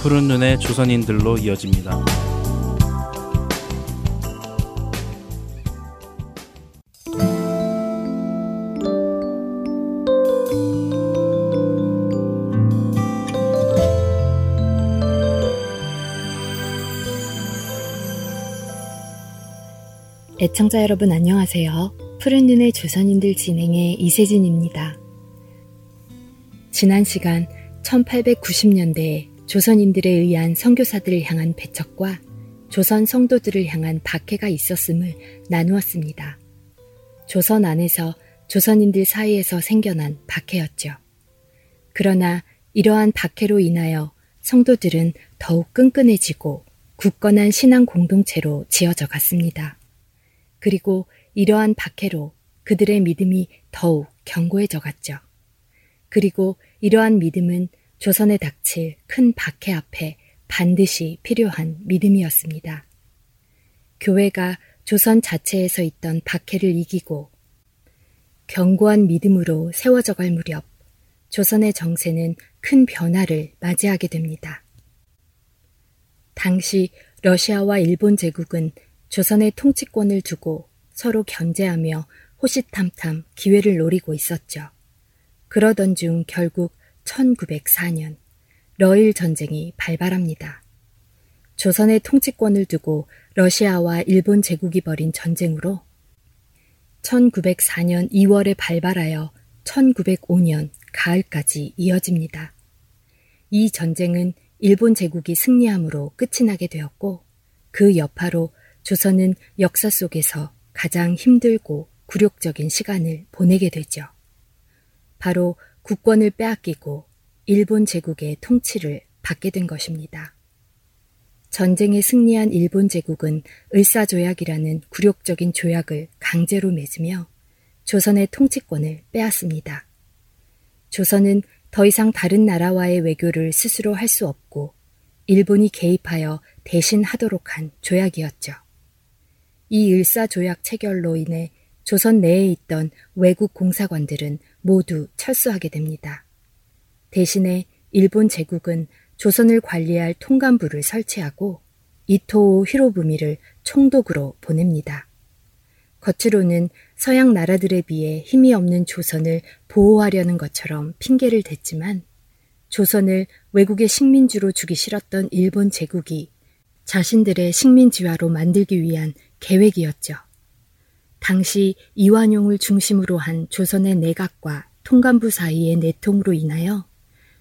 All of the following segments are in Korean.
푸른 눈의 조선인들로 이어집니다. 애청자 여러분 안녕하세요. 푸른 눈의 조선인들 진행의 이세진입니다. 지난 시간 1890년대에 조선인들에 의한 선교사들을 향한 배척과 조선 성도들을 향한 박해가 있었음을 나누었습니다. 조선 안에서 조선인들 사이에서 생겨난 박해였죠. 그러나 이러한 박해로 인하여 성도들은 더욱 끈끈해지고 굳건한 신앙 공동체로 지어져 갔습니다. 그리고 이러한 박해로 그들의 믿음이 더욱 견고해져 갔죠. 그리고 이러한 믿음은 조선에 닥칠 큰 박해 앞에 반드시 필요한 믿음이었습니다. 교회가 조선 자체에서 있던 박해를 이기고 견고한 믿음으로 세워져 갈 무렵 조선의 정세는 큰 변화를 맞이하게 됩니다. 당시 러시아와 일본 제국은 조선의 통치권을 두고 서로 견제하며 호시탐탐 기회를 노리고 있었죠. 그러던 중 결국 1904년 러일 전쟁이 발발합니다. 조선의 통치권을 두고 러시아와 일본 제국이 벌인 전쟁으로 1904년 2월에 발발하여 1905년 가을까지 이어집니다. 이 전쟁은 일본 제국이 승리함으로 끝이 나게 되었고 그 여파로 조선은 역사 속에서 가장 힘들고 굴욕적인 시간을 보내게 되죠. 바로 국권을 빼앗기고 일본 제국의 통치를 받게 된 것입니다. 전쟁에 승리한 일본 제국은 을사조약이라는 굴욕적인 조약을 강제로 맺으며 조선의 통치권을 빼앗습니다. 조선은 더 이상 다른 나라와의 외교를 스스로 할 수 없고 일본이 개입하여 대신 하도록 한 조약이었죠. 이 일사조약 체결로 인해 조선 내에 있던 외국 공사관들은 모두 철수하게 됩니다. 대신에 일본 제국은 조선을 관리할 통감부를 설치하고 이토오 히로부미를 총독으로 보냅니다. 겉으로는 서양 나라들에 비해 힘이 없는 조선을 보호하려는 것처럼 핑계를 댔지만 조선을 외국의 식민주로 주기 싫었던 일본 제국이 자신들의 식민지화로 만들기 위한 계획이었죠. 당시 이완용을 중심으로 한 조선의 내각과 통감부 사이의 내통으로 인하여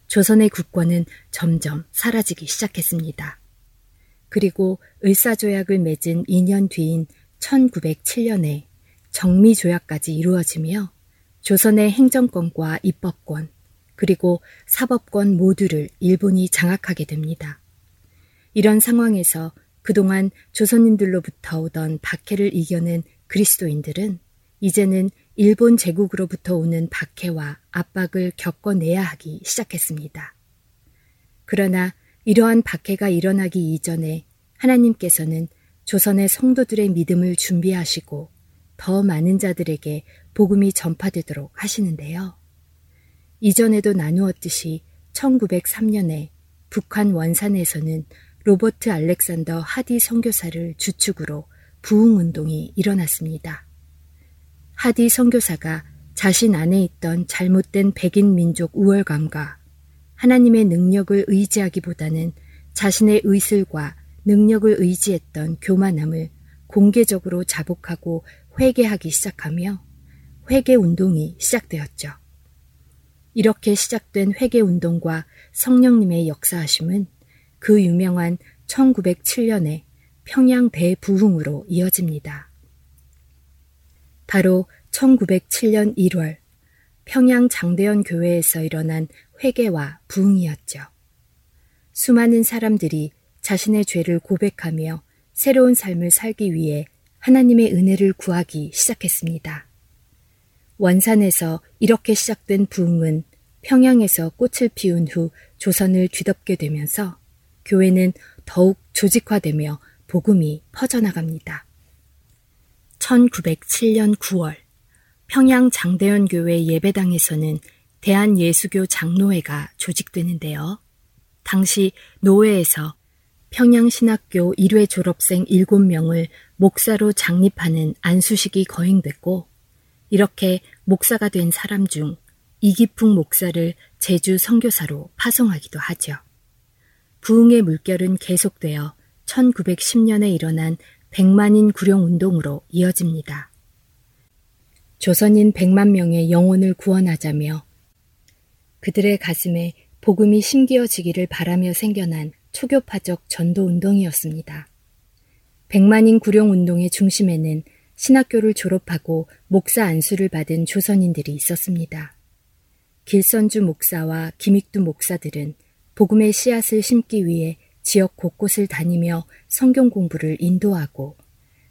조선의 국권은 점점 사라지기 시작했습니다. 그리고 을사조약을 맺은 2년 뒤인 1907년에 정미조약까지 이루어지며 조선의 행정권과 입법권, 그리고 사법권 모두를 일본이 장악하게 됩니다. 이런 상황에서 그동안 조선인들로부터 오던 박해를 이겨낸 그리스도인들은 이제는 일본 제국으로부터 오는 박해와 압박을 겪어내야 하기 시작했습니다. 그러나 이러한 박해가 일어나기 이전에 하나님께서는 조선의 성도들의 믿음을 준비하시고 더 많은 자들에게 복음이 전파되도록 하시는데요. 이전에도 나누었듯이 1903년에 북한 원산에서는 로버트 알렉산더 하디 선교사를 주축으로 부흥 운동이 일어났습니다. 하디 선교사가 자신 안에 있던 잘못된 백인 민족 우월감과 하나님의 능력을 의지하기보다는 자신의 의술과 능력을 의지했던 교만함을 공개적으로 자복하고 회개하기 시작하며 회개 운동이 시작되었죠. 이렇게 시작된 회개 운동과 성령님의 역사하심은 그 유명한 1907년에 평양 대부흥으로 이어집니다. 바로 1907년 1월 평양 장대현 교회에서 일어난 회개와 부흥이었죠. 수많은 사람들이 자신의 죄를 고백하며 새로운 삶을 살기 위해 하나님의 은혜를 구하기 시작했습니다. 원산에서 이렇게 시작된 부흥은 평양에서 꽃을 피운 후 조선을 뒤덮게 되면서 교회는 더욱 조직화되며 복음이 퍼져나갑니다. 1907년 9월 평양 장대현 교회 예배당에서는 대한예수교 장로회가 조직되는데요. 당시 노회에서 평양신학교 1회 졸업생 7명을 목사로 장립하는 안수식이 거행됐고 이렇게 목사가 된 사람 중 이기풍 목사를 제주 선교사로 파송하기도 하죠. 부흥의 물결은 계속되어 1910년에 일어난 백만인 구령 운동으로 이어집니다. 조선인 100만 명의 영혼을 구원하자며 그들의 가슴에 복음이 심기어지기를 바라며 생겨난 초교파적 전도 운동이었습니다. 백만인 구령 운동의 중심에는 신학교를 졸업하고 목사 안수를 받은 조선인들이 있었습니다. 길선주 목사와 김익두 목사들은 복음의 씨앗을 심기 위해 지역 곳곳을 다니며 성경 공부를 인도하고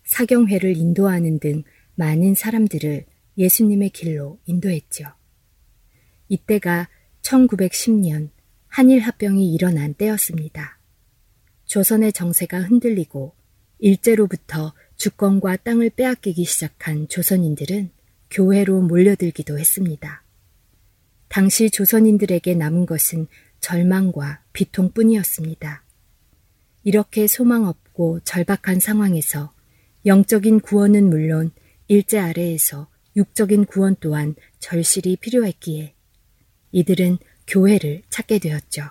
사경회를 인도하는 등 많은 사람들을 예수님의 길로 인도했죠. 이때가 1910년 한일 합병이 일어난 때였습니다. 조선의 정세가 흔들리고 일제로부터 주권과 땅을 빼앗기기 시작한 조선인들은 교회로 몰려들기도 했습니다. 당시 조선인들에게 남은 것은 절망과 비통뿐이었습니다. 이렇게 소망 없고 절박한 상황에서 영적인 구원은 물론 일제 아래에서 육적인 구원 또한 절실히 필요했기에 이들은 교회를 찾게 되었죠.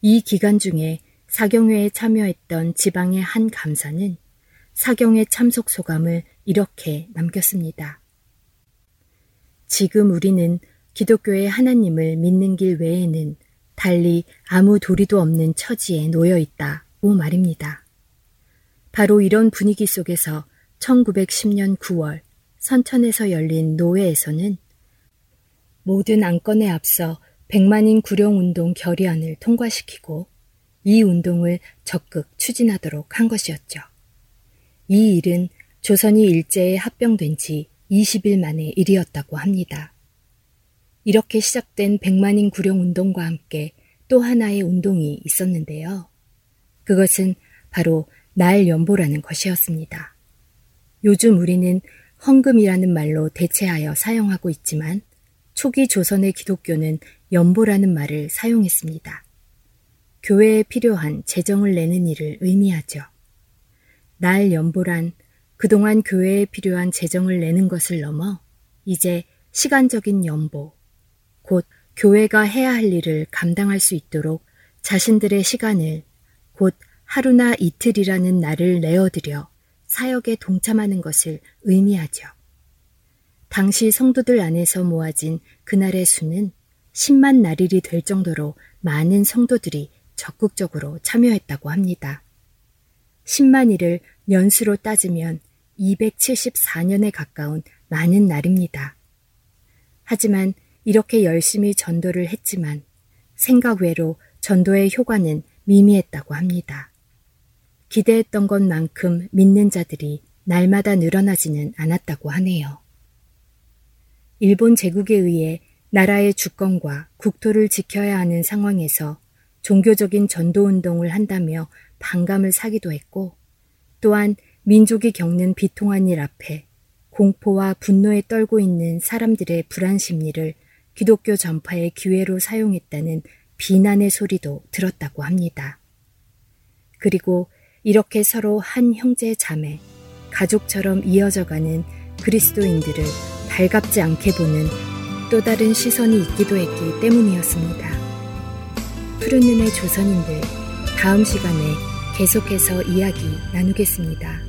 이 기간 중에 사경회에 참여했던 지방의 한 감사는 사경회 참석 소감을 이렇게 남겼습니다. 지금 우리는 기독교의 하나님을 믿는 길 외에는 달리 아무 도리도 없는 처지에 놓여 있다고 말입니다. 바로 이런 분위기 속에서 1910년 9월 선천에서 열린 노회에서는 모든 안건에 앞서 백만인 구령운동 결의안을 통과시키고 이 운동을 적극 추진하도록 한 것이었죠. 이 일은 조선이 일제에 합병된 지 20일 만의 일이었다고 합니다. 이렇게 시작된 백만인 구령 운동과 함께 또 하나의 운동이 있었는데요. 그것은 바로 날 연보라는 것이었습니다. 요즘 우리는 헌금이라는 말로 대체하여 사용하고 있지만 초기 조선의 기독교는 연보라는 말을 사용했습니다. 교회에 필요한 재정을 내는 일을 의미하죠. 날 연보란 그동안 교회에 필요한 재정을 내는 것을 넘어 이제 시간적인 연보, 곧 교회가 해야 할 일을 감당할 수 있도록 자신들의 시간을 곧 하루나 이틀이라는 날을 내어드려 사역에 동참하는 것을 의미하죠. 당시 성도들 안에서 모아진 그날의 수는 10만 나릴이 될 정도로 많은 성도들이 적극적으로 참여했다고 합니다. 10만일을 연수로 따지면 274년에 가까운 많은 날입니다. 하지만 이렇게 열심히 전도를 했지만 생각 외로 전도의 효과는 미미했다고 합니다. 기대했던 것만큼 믿는 자들이 날마다 늘어나지는 않았다고 하네요. 일본 제국에 의해 나라의 주권과 국토를 지켜야 하는 상황에서 종교적인 전도운동을 한다며 반감을 사기도 했고 또한 민족이 겪는 비통한 일 앞에 공포와 분노에 떨고 있는 사람들의 불안 심리를 기독교 전파의 기회로 사용했다는 비난의 소리도 들었다고 합니다. 그리고 이렇게 서로 한 형제 자매, 가족처럼 이어져가는 그리스도인들을 달갑지 않게 보는 또 다른 시선이 있기도 했기 때문이었습니다. 푸른 눈의 조선인들, 다음 시간에 계속해서 이야기 나누겠습니다.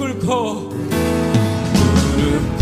꿇고 무릎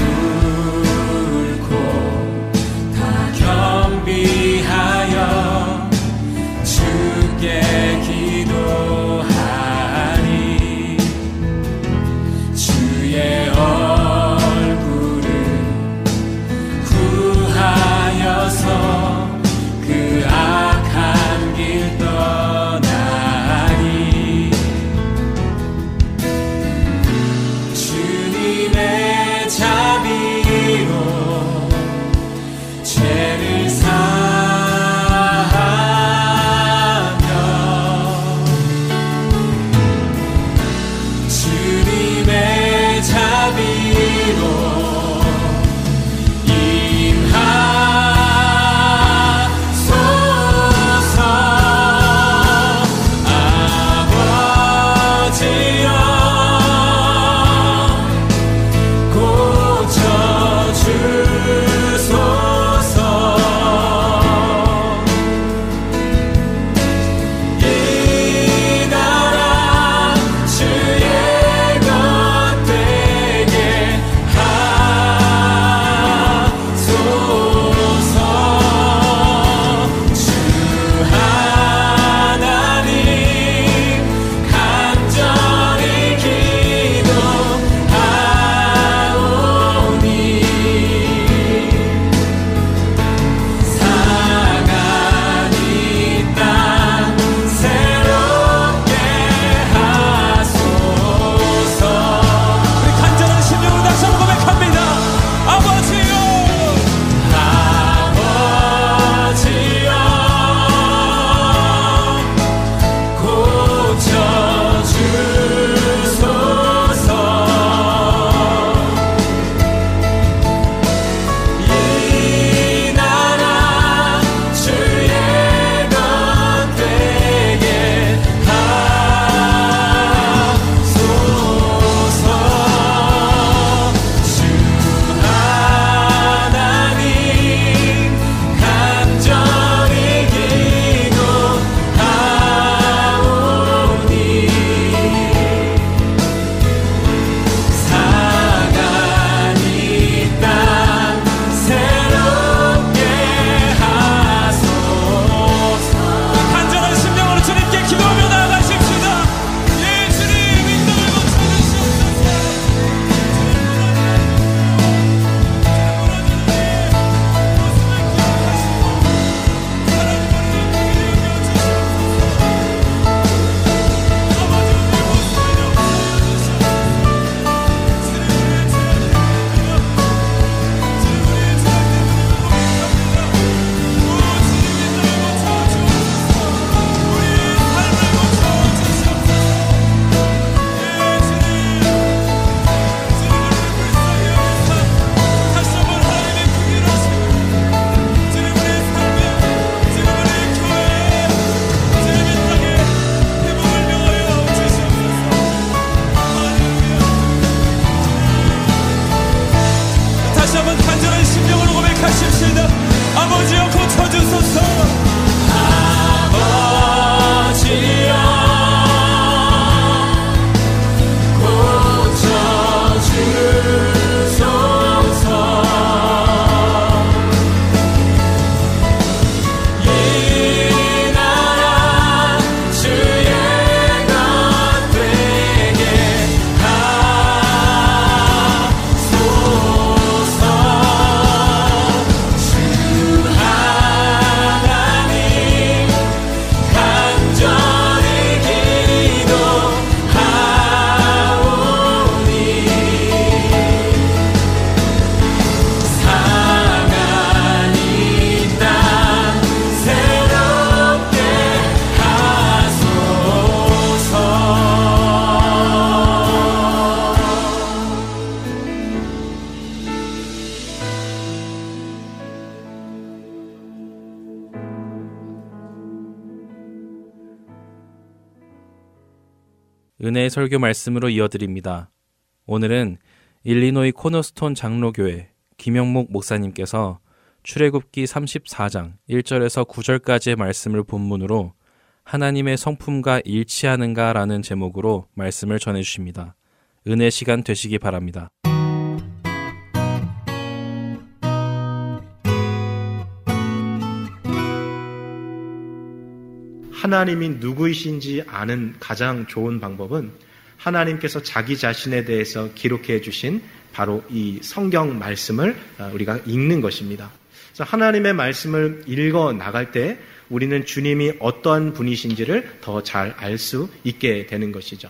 은혜의 설교 말씀으로 이어드립니다. 오늘은 일리노이 코너스톤 장로교회 김영목 목사님께서 출애굽기 34장 1절에서 9절까지의 말씀을 본문으로 하나님의 성품과 일치하는가라는 제목으로 말씀을 전해 주십니다. 은혜 시간 되시기 바랍니다. 하나님이 누구이신지 아는 가장 좋은 방법은 하나님께서 자기 자신에 대해서 기록해 주신 바로 이 성경 말씀을 어, 우리가 읽는 것입니다. 그래서 하나님의 말씀을 읽어 나갈 때 우리는 주님이 어떠한 분이신지를 더 잘 알 수 있게 되는 것이죠.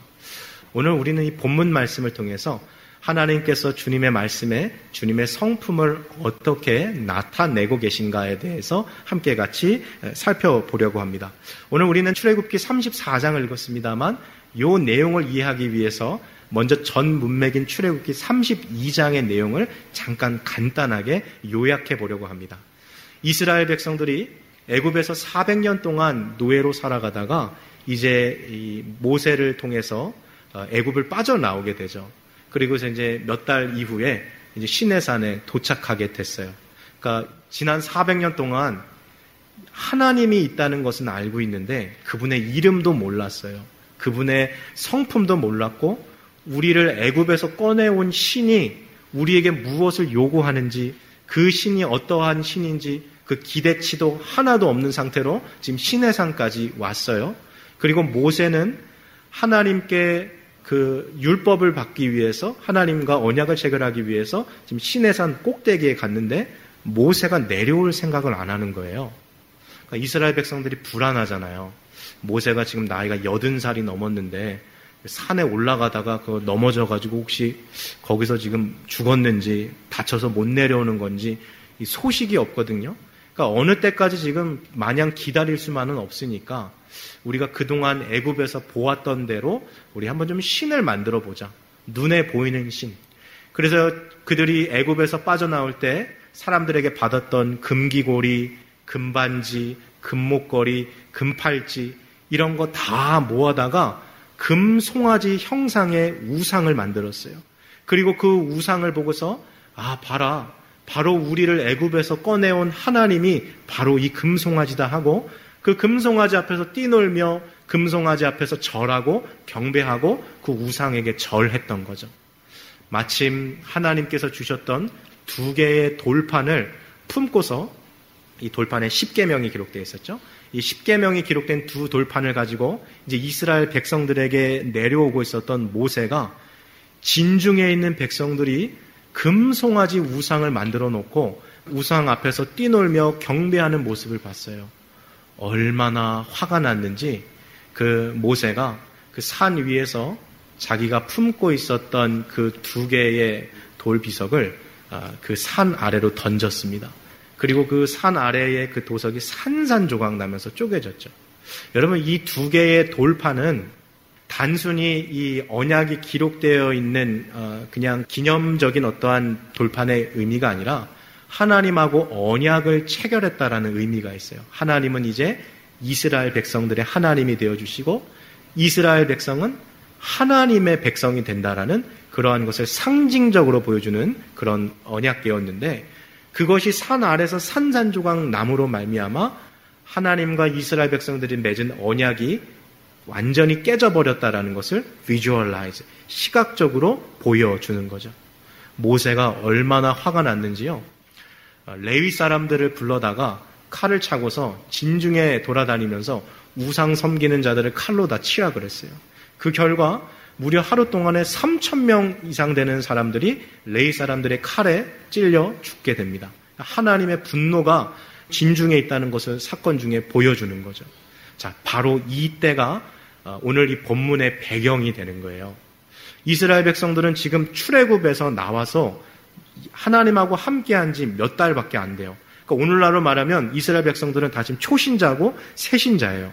오늘 우리는 이 본문 말씀을 통해서 하나님께서 주님의 말씀에 주님의 성품을 어떻게 나타내고 계신가에 대해서 함께 같이 살펴보려고 합니다. 오늘 우리는 출애굽기 34장을 읽었습니다만 이 내용을 이해하기 위해서 먼저 전 문맥인 출애굽기 32장의 내용을 잠깐 간단하게 요약해 보려고 합니다. 이스라엘 백성들이 애굽에서 400년 동안 노예로 살아가다가 이제 모세를 통해서 어, 애굽을 빠져나오게 되죠. 그리고서 이제 몇 달 이후에 이제 시내산에 도착하게 됐어요. 그러니까 지난 400년 동안 하나님이 있다는 것은 알고 있는데 그분의 이름도 몰랐어요. 그분의 성품도 몰랐고 우리를 애굽에서 꺼내온 신이 우리에게 무엇을 요구하는지 그 신이 어떠한 신인지 그 기대치도 하나도 없는 상태로 지금 시내산까지 왔어요. 그리고 모세는 하나님께 그 율법을 받기 위해서 하나님과 언약을 체결하기 위해서 지금 시내산 꼭대기에 갔는데 모세가 내려올 생각을 안 하는 거예요. 그러니까 이스라엘 백성들이 불안하잖아요. 모세가 지금 나이가 여든 살이 넘었는데 산에 올라가다가 그 넘어져 가지고 혹시 거기서 지금 죽었는지 다쳐서 못 내려오는 건지 소식이 없거든요. 그러니까 어느 때까지 지금 마냥 기다릴 수만은 없으니까 우리가 그동안 애굽에서 보았던 대로 우리 한번 좀 신을 만들어 보자. 눈에 보이는 신. 그래서 그들이 애굽에서 빠져나올 때 사람들에게 받았던 금기고리, 금반지, 금목걸이, 금팔찌 이런 거 다 모아다가 금송아지 형상의 우상을 만들었어요. 그리고 그 우상을 보고서 아 봐라 바로 우리를 애굽에서 꺼내온 하나님이 바로 이 금송아지다 하고 그 금송아지 앞에서 뛰놀며 금송아지 앞에서 절하고 경배하고 그 우상에게 절했던 거죠. 마침 하나님께서 주셨던 두 개의 돌판을 품고서 이 돌판에 10계명이 기록되어 있었죠. 이 10계명이 기록된 두 돌판을 가지고 이제 이스라엘 백성들에게 내려오고 있었던 모세가 진중에 있는 백성들이 금송아지 우상을 만들어 놓고 우상 앞에서 뛰놀며 경배하는 모습을 봤어요. 얼마나 화가 났는지 그 모세가 그 산 위에서 자기가 품고 있었던 그 두 개의 돌 비석을 아, 그산 아래로 던졌습니다. 그리고 그 산 아래의 그 도석이 산산조각 나면서 쪼개졌죠. 여러분 이 두 개의 돌판은 단순히 이 언약이 기록되어 있는 어, 그냥 기념적인 어떠한 돌판의 의미가 아니라 하나님하고 언약을 체결했다라는 의미가 있어요. 하나님은 이제 이스라엘 백성들의 하나님이 되어 주시고 이스라엘 백성은 하나님의 백성이 된다라는 그러한 것을 상징적으로 보여주는 그런 언약궤였는데 그것이 산 아래서 산산조각 남으로 말미암아 하나님과 이스라엘 백성들이 맺은 언약이 완전히 깨져버렸다라는 것을 visualize, 시각적으로 보여주는 거죠. 모세가 얼마나 화가 났는지요. 어, 레위 사람들을 불러다가 칼을 차고서 진중에 돌아다니면서 우상 섬기는 자들을 칼로 다 치라 그랬어요. 그 결과 무려 하루 동안에 3천 명 이상 되는 사람들이 레이 사람들의 칼에 찔려 죽게 됩니다. 하나님의 분노가 진중에 있다는 것을 사건 중에 보여주는 거죠. 자, 바로 이때가 어, 오늘 이 본문의 배경이 되는 거예요. 이스라엘 백성들은 지금 출애굽에서 나와서 하나님하고 함께한 지 몇 달밖에 안 돼요. 그러니까 오늘날로 말하면 이스라엘 백성들은 다 지금 초신자고 새신자예요.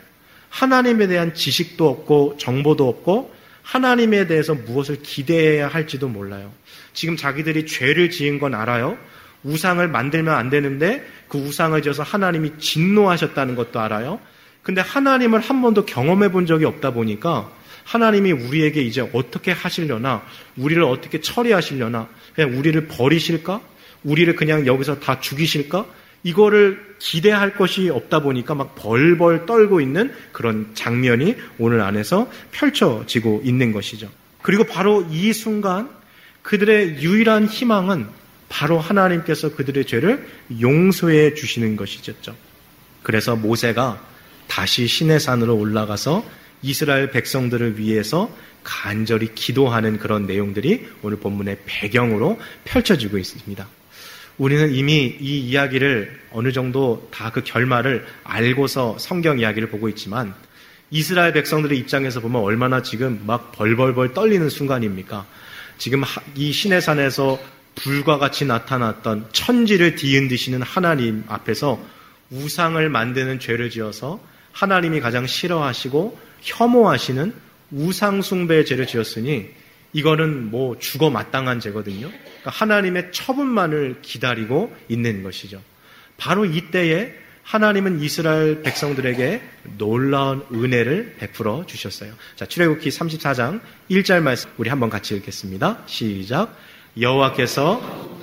하나님에 대한 지식도 없고 정보도 없고 하나님에 대해서 무엇을 기대해야 할지도 몰라요. 지금 자기들이 죄를 지은 건 알아요. 우상을 만들면 안 되는데 그 우상을 지어서 하나님이 진노하셨다는 것도 알아요. 근데 하나님을 한 번도 경험해 본 적이 없다 보니까 하나님이 우리에게 이제 어떻게 하시려나, 우리를 어떻게 처리하시려나, 그냥 우리를 버리실까? 우리를 그냥 여기서 다 죽이실까? 이거를 기대할 것이 없다 보니까 막 벌벌 떨고 있는 그런 장면이 오늘 안에서 펼쳐지고 있는 것이죠. 그리고 바로 이 순간 그들의 유일한 희망은 바로 하나님께서 그들의 죄를 용서해 주시는 것이었죠. 그래서 모세가 다시 신의 산으로 올라가서 이스라엘 백성들을 위해서 간절히 기도하는 그런 내용들이 오늘 본문의 배경으로 펼쳐지고 있습니다. 우리는 이미 이 이야기를 어느 정도 다 그 결말을 알고서 성경 이야기를 보고 있지만 이스라엘 백성들의 입장에서 보면 얼마나 지금 막 벌벌벌 떨리는 순간입니까? 지금 이 신의 산에서 불과 같이 나타났던 천지를 뒤흔드시는 하나님 앞에서 우상을 만드는 죄를 지어서 하나님이 가장 싫어하시고 혐오하시는 우상숭배의 죄를 지었으니 이거는 뭐 죽어 마땅한 죄거든요. 그러니까 하나님의 처분만을 기다리고 있는 것이죠. 바로 이때에 하나님은 이스라엘 백성들에게 놀라운 은혜를 베풀어 주셨어요. 자, 출애굽기 34장 1절 말씀 우리 한번 같이 읽겠습니다. 시작. 여호와께서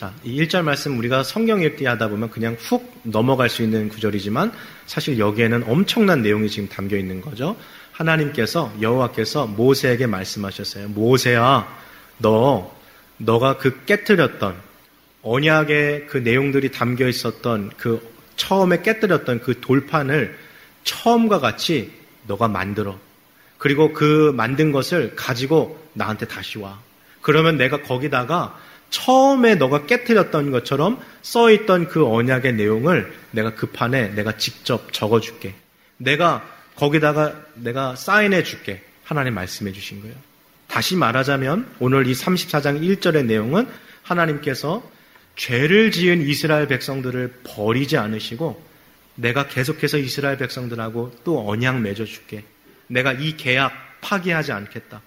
자, 이 1절 말씀 우리가 성경 읽기 하다 보면 그냥 훅 넘어갈 수 있는 구절이지만 사실 여기에는 엄청난 내용이 지금 담겨 있는 거죠. 하나님께서 여호와께서 모세에게 말씀하셨어요. 모세야, 너 너가 그 깨뜨렸던 언약의 그 내용들이 담겨 있었던 그 처음에 깨뜨렸던 그 돌판을 처음과 같이 너가 만들어. 그리고 그 만든 것을 가지고 나한테 다시 와. 그러면 내가 거기다가 처음에 너가 깨뜨렸던 것처럼 써있던 그 언약의 내용을 내가 그 판에 내가 직접 적어줄게. 내가 거기다가 내가 사인해 줄게. 하나님 말씀해 주신 거예요. 다시 말하자면 오늘 이 34장 1절의 내용은 하나님께서 죄를 지은 이스라엘 백성들을 버리지 않으시고 내가 계속해서 이스라엘 백성들하고 또 언약 맺어 줄게. 내가 이 계약 파기하지 않겠다.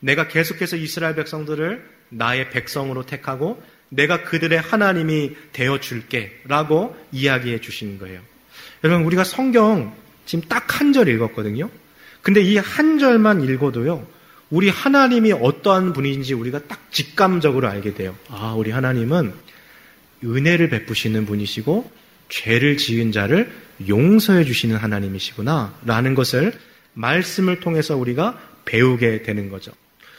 내가 계속해서 이스라엘 백성들을 나의 백성으로 택하고 내가 그들의 하나님이 되어 줄게 라고 이야기해 주시는 거예요. 여러분, 우리가 성경 지금 딱 한 절 읽었거든요. 근데 이 한 절만 읽어도요, 우리 하나님이 어떠한 분인지 우리가 딱 직감적으로 알게 돼요. 아, 우리 하나님은 은혜를 베푸시는 분이시고, 죄를 지은 자를 용서해 주시는 하나님이시구나, 라는 것을 말씀을 통해서 우리가 배우게 되는 거죠.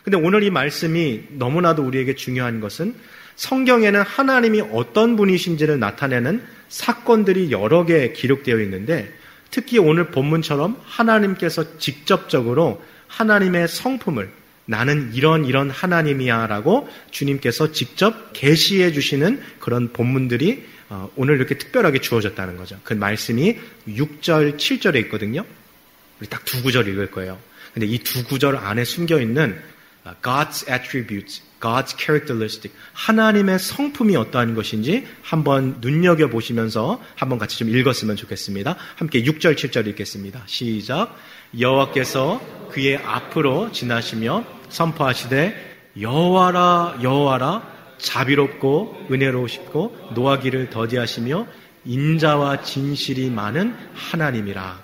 근데 오늘 이 말씀이 너무나도 우리에게 중요한 것은 성경에는 하나님이 어떤 분이신지를 나타내는 사건들이 여러 개 기록되어 있는데 특히 오늘 본문처럼 하나님께서 직접적으로 하나님의 성품을 나는 이런 이런 하나님이야 라고 주님께서 직접 계시해 주시는 그런 본문들이 어, 오늘 이렇게 특별하게 주어졌다는 거죠. 그 말씀이 6절, 7절에 있거든요. 우리 딱 두 구절 읽을 거예요. 근데 이 두 구절 안에 숨겨 있는 God's attributes, God's characteristic, 하나님의 성품이 어떠한 것인지 한번 눈여겨 보시면서 한번 같이 좀 읽었으면 좋겠습니다. 함께 6절, 7절 읽겠습니다. 시작. 여호와께서 그의 앞으로 지나시며 선포하시되 여호와라 여호와라 자비롭고 은혜로우시고 노하기를 더디하시며 인자와 진실이 많은 하나님이라.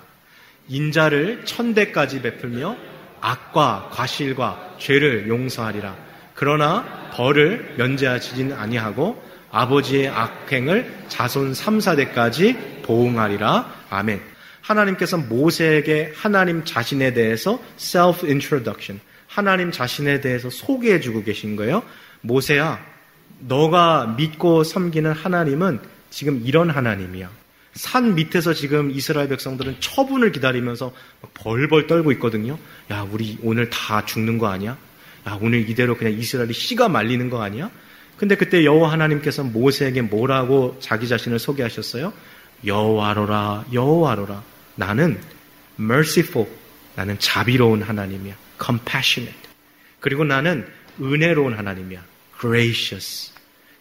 인자를 천대까지 베풀며 악과 과실과 죄를 용서하리라. 그러나 벌을 면제하지는 아니하고 아버지의 악행을 자손 3, 4대까지 보응하리라. 아멘. 하나님께서 모세에게 하나님 자신에 대해서 self introduction, 하나님 자신에 대해서 소개해 주고 계신 거예요. 모세야, 너가 믿고 섬기는 하나님은 지금 이런 하나님이야. 산 밑에서 지금 이스라엘 백성들은 처분을 기다리면서 벌벌 떨고 있거든요. 야, 우리 오늘 다 죽는 거 아니야? 야, 오늘 이대로 그냥 이스라엘이 씨가 말리는 거 아니야? 근데 그때 여호와 하나님께서 모세에게 뭐라고 자기 자신을 소개하셨어요? 여호와로라, 여호와로라. 나는 merciful, 나는 자비로운 하나님이야. compassionate. 그리고 나는 은혜로운 하나님이야. gracious.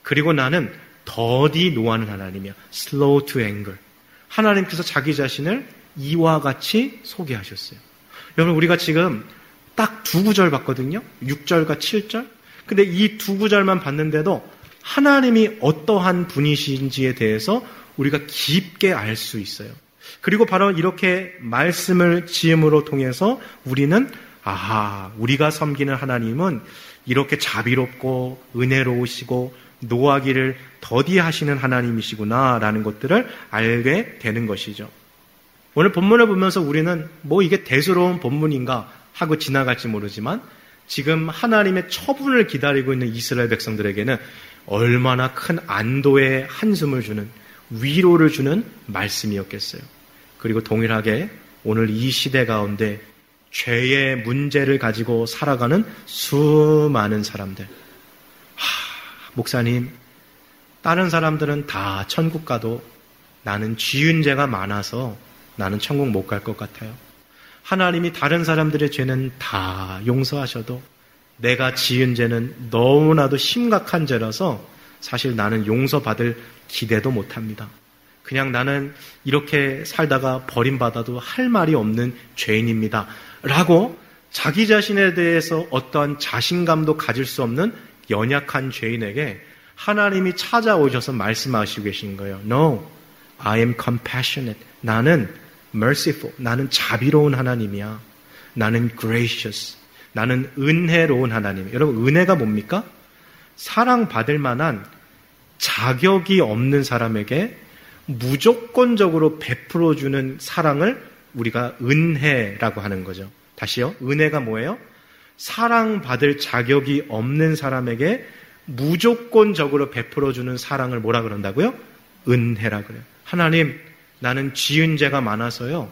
그리고 나는 더디 노하는 하나님이야. slow to anger. 하나님께서 자기 자신을 이와 같이 소개하셨어요. 여러분, 우리가 지금 딱 두 구절 봤거든요? 6절과 7절? 근데 이 두 구절만 봤는데도 하나님이 어떠한 분이신지에 대해서 우리가 깊게 알 수 있어요. 그리고 바로 이렇게 말씀을 지음으로 통해서 우리는 아하, 우리가 섬기는 하나님은 이렇게 자비롭고 은혜로우시고 노하기를 더디하시는 하나님이시구나라는 것들을 알게 되는 것이죠. 오늘 본문을 보면서 우리는 뭐 이게 대수로운 본문인가 하고 지나갈지 모르지만 지금 하나님의 처분을 기다리고 있는 이스라엘 백성들에게는 얼마나 큰 안도의 한숨을 주는 위로를 주는 말씀이었겠어요. 그리고 동일하게 오늘 이 시대 가운데 죄의 문제를 가지고 살아가는 수많은 사람들. 하, 목사님, 다른 사람들은 다 천국 가도 나는 지은 죄가 많아서 나는 천국 못 갈 것 같아요. 하나님이 다른 사람들의 죄는 다 용서하셔도 내가 지은 죄는 너무나도 심각한 죄라서 사실 나는 용서받을 기대도 못 합니다. 그냥 나는 이렇게 살다가 버림받아도 할 말이 없는 죄인입니다. 라고 자기 자신에 대해서 어떠한 자신감도 가질 수 없는 연약한 죄인에게 하나님이 찾아오셔서 말씀하시고 계신 거예요. No, I am compassionate. 나는 merciful. 나는 자비로운 하나님이야. 나는 gracious. 나는 은혜로운 하나님. 여러분, 은혜가 뭡니까? 사랑받을 만한 자격이 없는 사람에게 무조건적으로 베풀어주는 사랑을 우리가 은혜라고 하는 거죠. 다시요. 은혜가 뭐예요? 사랑받을 자격이 없는 사람에게 무조건적으로 베풀어주는 사랑을 뭐라 그런다고요? 은혜라 그래요. 하나님, 나는 지은 죄가 많아서요.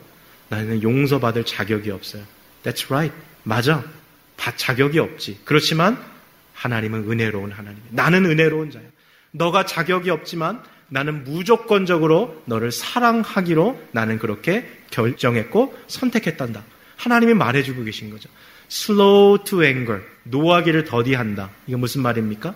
나는 용서받을 자격이 없어요. That's right. 맞아. 자격이 없지. 그렇지만 하나님은 은혜로운 하나님. 나는 은혜로운 자야. 너가 자격이 없지만 나는 무조건적으로 너를 사랑하기로 나는 그렇게 결정했고 선택했단다. 하나님이 말해주고 계신 거죠. Slow to anger. 노하기를 더디한다. 이거 무슨 말입니까?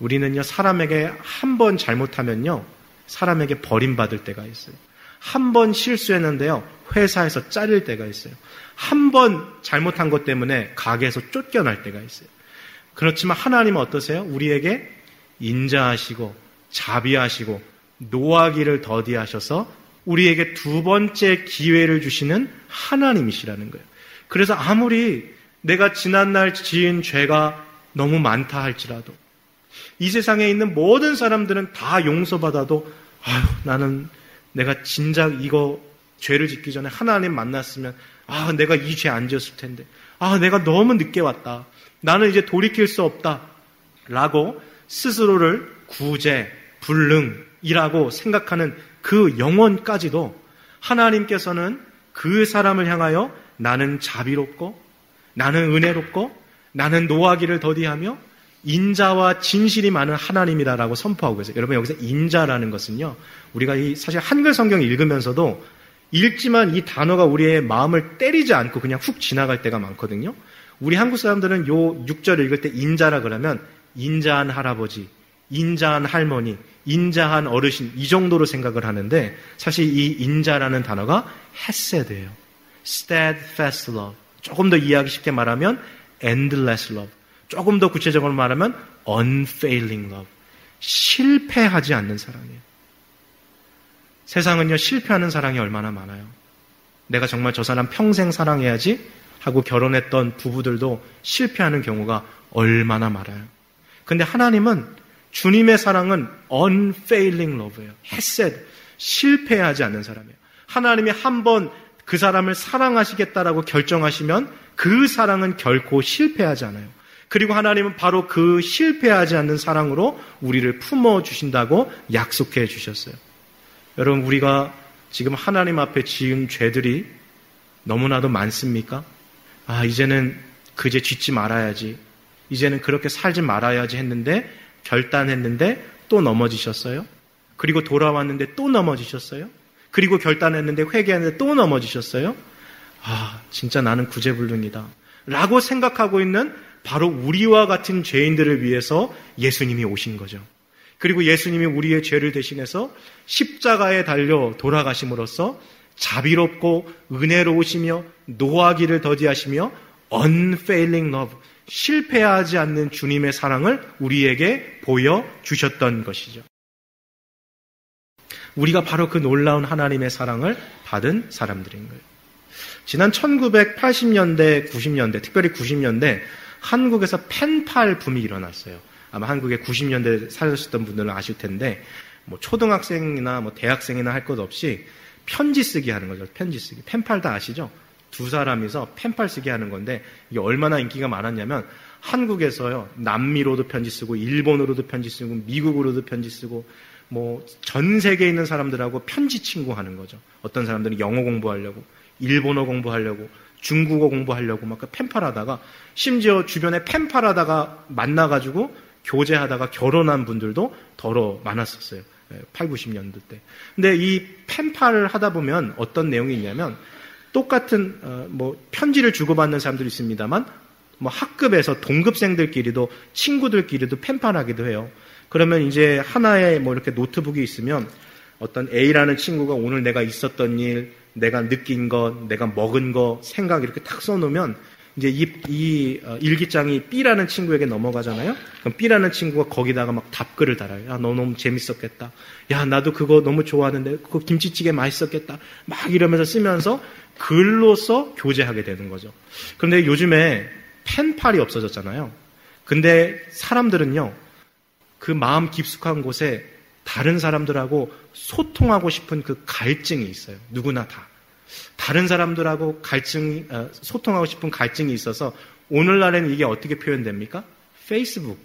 우리는요, 사람에게 한 번 잘못하면요, 사람에게 버림받을 때가 있어요. 한 번 실수했는데요, 회사에서 잘릴 때가 있어요. 한 번 잘못한 것 때문에 가게에서 쫓겨날 때가 있어요. 그렇지만 하나님은 어떠세요? 우리에게 인자하시고 자비하시고 노하기를 더디하셔서 우리에게 두 번째 기회를 주시는 하나님이시라는 거예요. 그래서 아무리 내가 지난날 지은 죄가 너무 많다 할지라도 이 세상에 있는 모든 사람들은 다 용서받아도 아유 나는 내가 진작 이거 죄를 짓기 전에 하나님 만났으면 아 내가 이 죄 안 지었을 텐데 아 내가 너무 늦게 왔다 나는 이제 돌이킬 수 없다 라고 스스로를 구제 불능이라고 생각하는 그 영혼까지도 하나님께서는 그 사람을 향하여 나는 자비롭고 나는 은혜롭고 나는 노하기를 더디하며 인자와 진실이 많은 하나님이다라고 선포하고 계세요. 여러분 여기서 인자라는 것은요. 우리가 이 사실 한글 성경 읽으면서도 읽지만 이 단어가 우리의 마음을 때리지 않고 그냥 훅 지나갈 때가 많거든요. 우리 한국 사람들은 요 6절 읽을 때 인자라 그러면 인자한 할아버지, 인자한 할머니, 인자한 어르신 이 정도로 생각을 하는데 사실 이 인자라는 단어가 헤세드예요. Steadfast love. 조금 더 이해하기 쉽게 말하면 endless love. 조금 더 구체적으로 말하면 unfailing love. 실패하지 않는 사랑이에요. 세상은요, 실패하는 사랑이 얼마나 많아요. 내가 정말 저 사람 평생 사랑해야지 하고 결혼했던 부부들도 실패하는 경우가 얼마나 많아요. 근데 하나님은 주님의 사랑은 unfailing love예요. 헤셋 실패하지 않는 사람이에요. 하나님이 한 번 그 사람을 사랑하시겠다라고 결정하시면 그 사랑은 결코 실패하지 않아요. 그리고 하나님은 바로 그 실패하지 않는 사랑으로 우리를 품어 주신다고 약속해 주셨어요. 여러분 우리가 지금 하나님 앞에 지은 죄들이 너무나도 많습니까? 아, 이제는 그제 짓지 말아야지. 이제는 그렇게 살지 말아야지 했는데 결단했는데 또 넘어지셨어요? 그리고 돌아왔는데 또 넘어지셨어요? 그리고 결단했는데 회개했는데 또 넘어지셨어요? 아, 진짜 나는 구제불능이다. 라고 생각하고 있는 바로 우리와 같은 죄인들을 위해서 예수님이 오신 거죠. 그리고 예수님이 우리의 죄를 대신해서 십자가에 달려 돌아가심으로써 자비롭고 은혜로우시며 노하기를 더디하시며 unfailing love, 실패하지 않는 주님의 사랑을 우리에게 보여주셨던 것이죠. 우리가 바로 그 놀라운 하나님의 사랑을 받은 사람들인 거예요. 지난 1980년대, 90년대, 특별히 90년대 한국에서 펜팔 붐이 일어났어요. 아마 한국에 90년대 살았었던 분들은 아실 텐데 뭐 초등학생이나 뭐 대학생이나 할 것 없이 편지 쓰기 하는 거죠. 편지 쓰기. 펜팔 다 아시죠? 두 사람이서 펜팔 쓰기 하는 건데 이게 얼마나 인기가 많았냐면 한국에서요 남미로도 편지 쓰고 일본으로도 편지 쓰고 미국으로도 편지 쓰고 뭐 전 세계에 있는 사람들하고 편지 친구 하는 거죠. 어떤 사람들은 영어 공부하려고 일본어 공부하려고 중국어 공부하려고 막그 펜팔 하다가 심지어 주변에 펜팔 하다가 만나가지고 교제하다가 결혼한 분들도 더러 많았었어요. 8, 90년대 때. 근데 이 펜팔을 하다 보면 어떤 내용이 있냐면 똑같은 어, 뭐 편지를 주고받는 사람들이 있습니다만 뭐 학급에서 동급생들끼리도 친구들끼리도 펜팔하기도 해요. 그러면 이제 하나의 뭐 이렇게 노트북이 있으면 어떤 A라는 친구가 오늘 내가 있었던 일, 내가 느낀 것, 내가 먹은 것, 생각 이렇게 탁 써놓으면 이제 이, 이 어, 일기장이 B라는 친구에게 넘어가잖아요. 그럼 B라는 친구가 거기다가 막 답글을 달아요. 야, 너 너무 재밌었겠다. 야, 나도 그거 너무 좋아하는데 그 김치찌개 맛있었겠다. 막 이러면서 쓰면서 글로써 교제하게 되는 거죠. 그런데 요즘에 펜팔이 없어졌잖아요. 근데 사람들은요, 그 마음 깊숙한 곳에 다른 사람들하고 소통하고 싶은 그 갈증이 있어요. 누구나 다. 다른 사람들하고 갈증, 어, 소통하고 싶은 갈증이 있어서 오늘날에는 이게 어떻게 표현됩니까? 페이스북,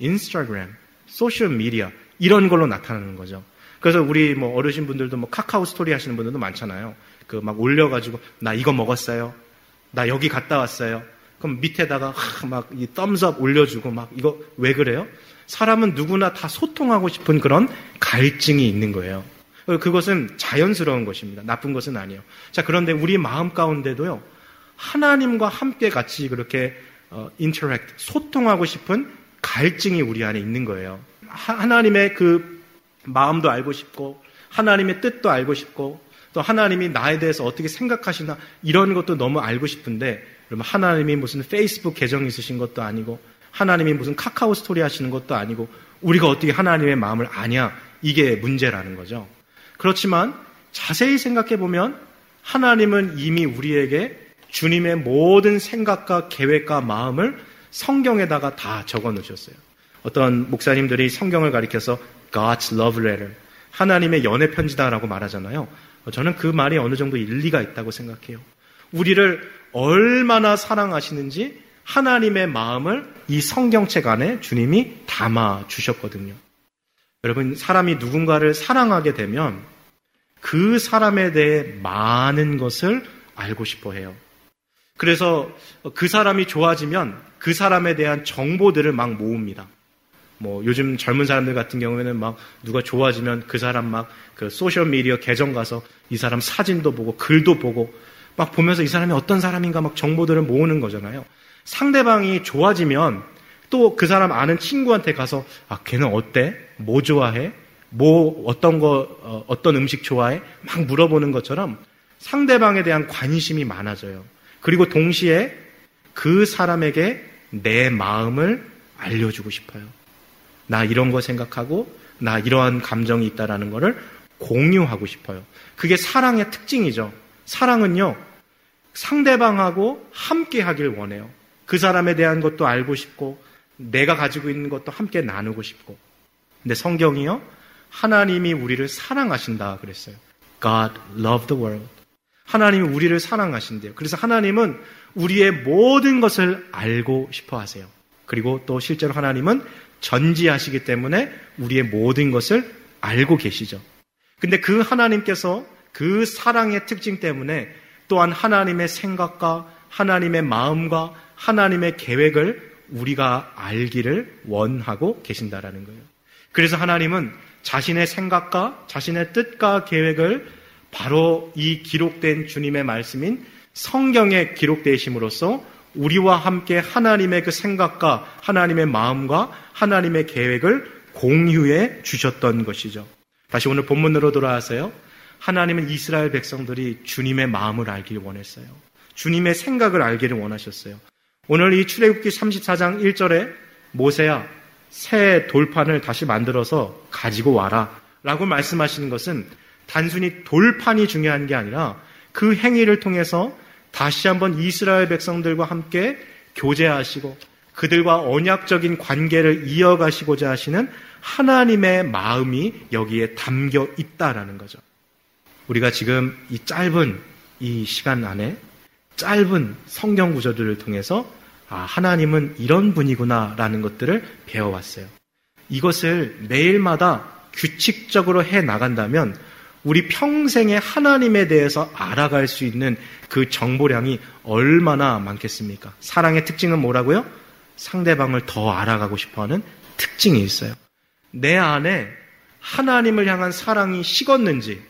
인스타그램, 소셜 미디어 이런 걸로 나타나는 거죠. 그래서 우리 뭐 어르신 분들도 뭐 카카오 스토리 하시는 분들도 많잖아요. 그 막 올려가지고 나 이거 먹었어요. 나 여기 갔다 왔어요. 그럼 밑에다가 막 이 thumbs up 올려주고 막 이거 왜 그래요? 사람은 누구나 다 소통하고 싶은 그런 갈증이 있는 거예요. 그것은 자연스러운 것입니다. 나쁜 것은 아니에요. 자, 그런데 우리 마음 가운데도요, 하나님과 함께 같이 그렇게 어, 인터랙트, 소통하고 싶은 갈증이 우리 안에 있는 거예요. 하, 나님의 그 마음도 알고 싶고, 하나님의 뜻도 알고 싶고, 또 하나님이 나에 대해서 어떻게 생각하시나, 이런 것도 너무 알고 싶은데, 그러면 하나님이 무슨 페이스북 계정 있으신 것도 아니고, 하나님이 무슨 카카오 스토리 하시는 것도 아니고, 우리가 어떻게 하나님의 마음을 아냐, 이게 문제라는 거죠. 그렇지만 자세히 생각해 보면 하나님은 이미 우리에게 주님의 모든 생각과 계획과 마음을 성경에다가 다 적어 놓으셨어요. 어떤 목사님들이 성경을 가리켜서 God's love letter, 하나님의 연애 편지다라고 말하잖아요. 저는 그 말이 어느 정도 일리가 있다고 생각해요. 우리를 얼마나 사랑하시는지 하나님의 마음을 이 성경책 안에 주님이 담아 주셨거든요. 여러분, 사람이 누군가를 사랑하게 되면 그 사람에 대해 많은 것을 알고 싶어 해요. 그래서 그 사람이 좋아지면 그 사람에 대한 정보들을 막 모읍니다. 뭐 요즘 젊은 사람들 같은 경우에는 막 누가 좋아지면 그 사람 막 그 소셜 미디어 계정 가서 이 사람 사진도 보고 글도 보고 막 보면서 이 사람이 어떤 사람인가 막 정보들을 모으는 거잖아요. 상대방이 좋아지면 또 그 사람 아는 친구한테 가서 아 걔는 어때? 뭐 좋아해? 뭐 어떤 거 어, 떤 음식 좋아해? 막 물어보는 것처럼 상대방에 대한 관심이 많아져요. 그리고 동시에 그 사람에게 내 마음을 알려주고 싶어요. 나 이런 거 생각하고 나 이러한 감정이 있다라는 것을 공유하고 싶어요. 그게 사랑의 특징이죠. 사랑은요, 상대방하고 함께 하길 원해요. 그 사람에 대한 것도 알고 싶고, 내가 가지고 있는 것도 함께 나누고 싶고. 근데 성경이요, 하나님이 우리를 사랑하신다 그랬어요. God loved the world. 하나님이 우리를 사랑하신대요. 그래서 하나님은 우리의 모든 것을 알고 싶어 하세요. 그리고 또 실제로 하나님은 전지하시기 때문에 우리의 모든 것을 알고 계시죠. 근데 그 하나님께서 그 사랑의 특징 때문에 또한 하나님의 생각과 하나님의 마음과 하나님의 계획을 우리가 알기를 원하고 계신다라는 거예요. 그래서 하나님은 자신의 생각과 자신의 뜻과 계획을 바로 이 기록된 주님의 말씀인 성경에 기록되심으로써 우리와 함께 하나님의 그 생각과 하나님의 마음과 하나님의 계획을 공유해 주셨던 것이죠. 다시 오늘 본문으로 돌아와서요. 하나님은 이스라엘 백성들이 주님의 마음을 알길 원했어요. 주님의 생각을 알기를 원하셨어요. 오늘 이 출애굽기 34장 1절에 모세야 새 돌판을 다시 만들어서 가지고 와라 라고 말씀하시는 것은 단순히 돌판이 중요한 게 아니라 그 행위를 통해서 다시 한번 이스라엘 백성들과 함께 교제하시고 그들과 언약적인 관계를 이어가시고자 하시는 하나님의 마음이 여기에 담겨 있다라는 거죠. 우리가 지금 이 짧은 이 시간 안에 짧은 성경 구절들을 통해서 아, 하나님은 이런 분이구나라는 것들을 배워왔어요. 이것을 매일마다 규칙적으로 해 나간다면 우리 평생에 하나님에 대해서 알아갈 수 있는 그 정보량이 얼마나 많겠습니까? 사랑의 특징은 뭐라고요? 상대방을 더 알아가고 싶어 하는 특징이 있어요. 내 안에 하나님을 향한 사랑이 식었는지,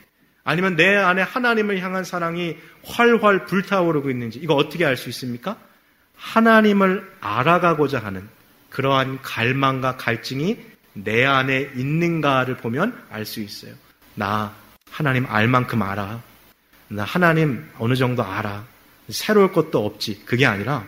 아니면 내 안에 하나님을 향한 사랑이 활활 불타오르고 있는지, 이거 어떻게 알 수 있습니까? 하나님을 알아가고자 하는 그러한 갈망과 갈증이 내 안에 있는가를 보면 알 수 있어요. 나 하나님 알 만큼 알아. 나 하나님 어느 정도 알아. 새로울 것도 없지. 그게 아니라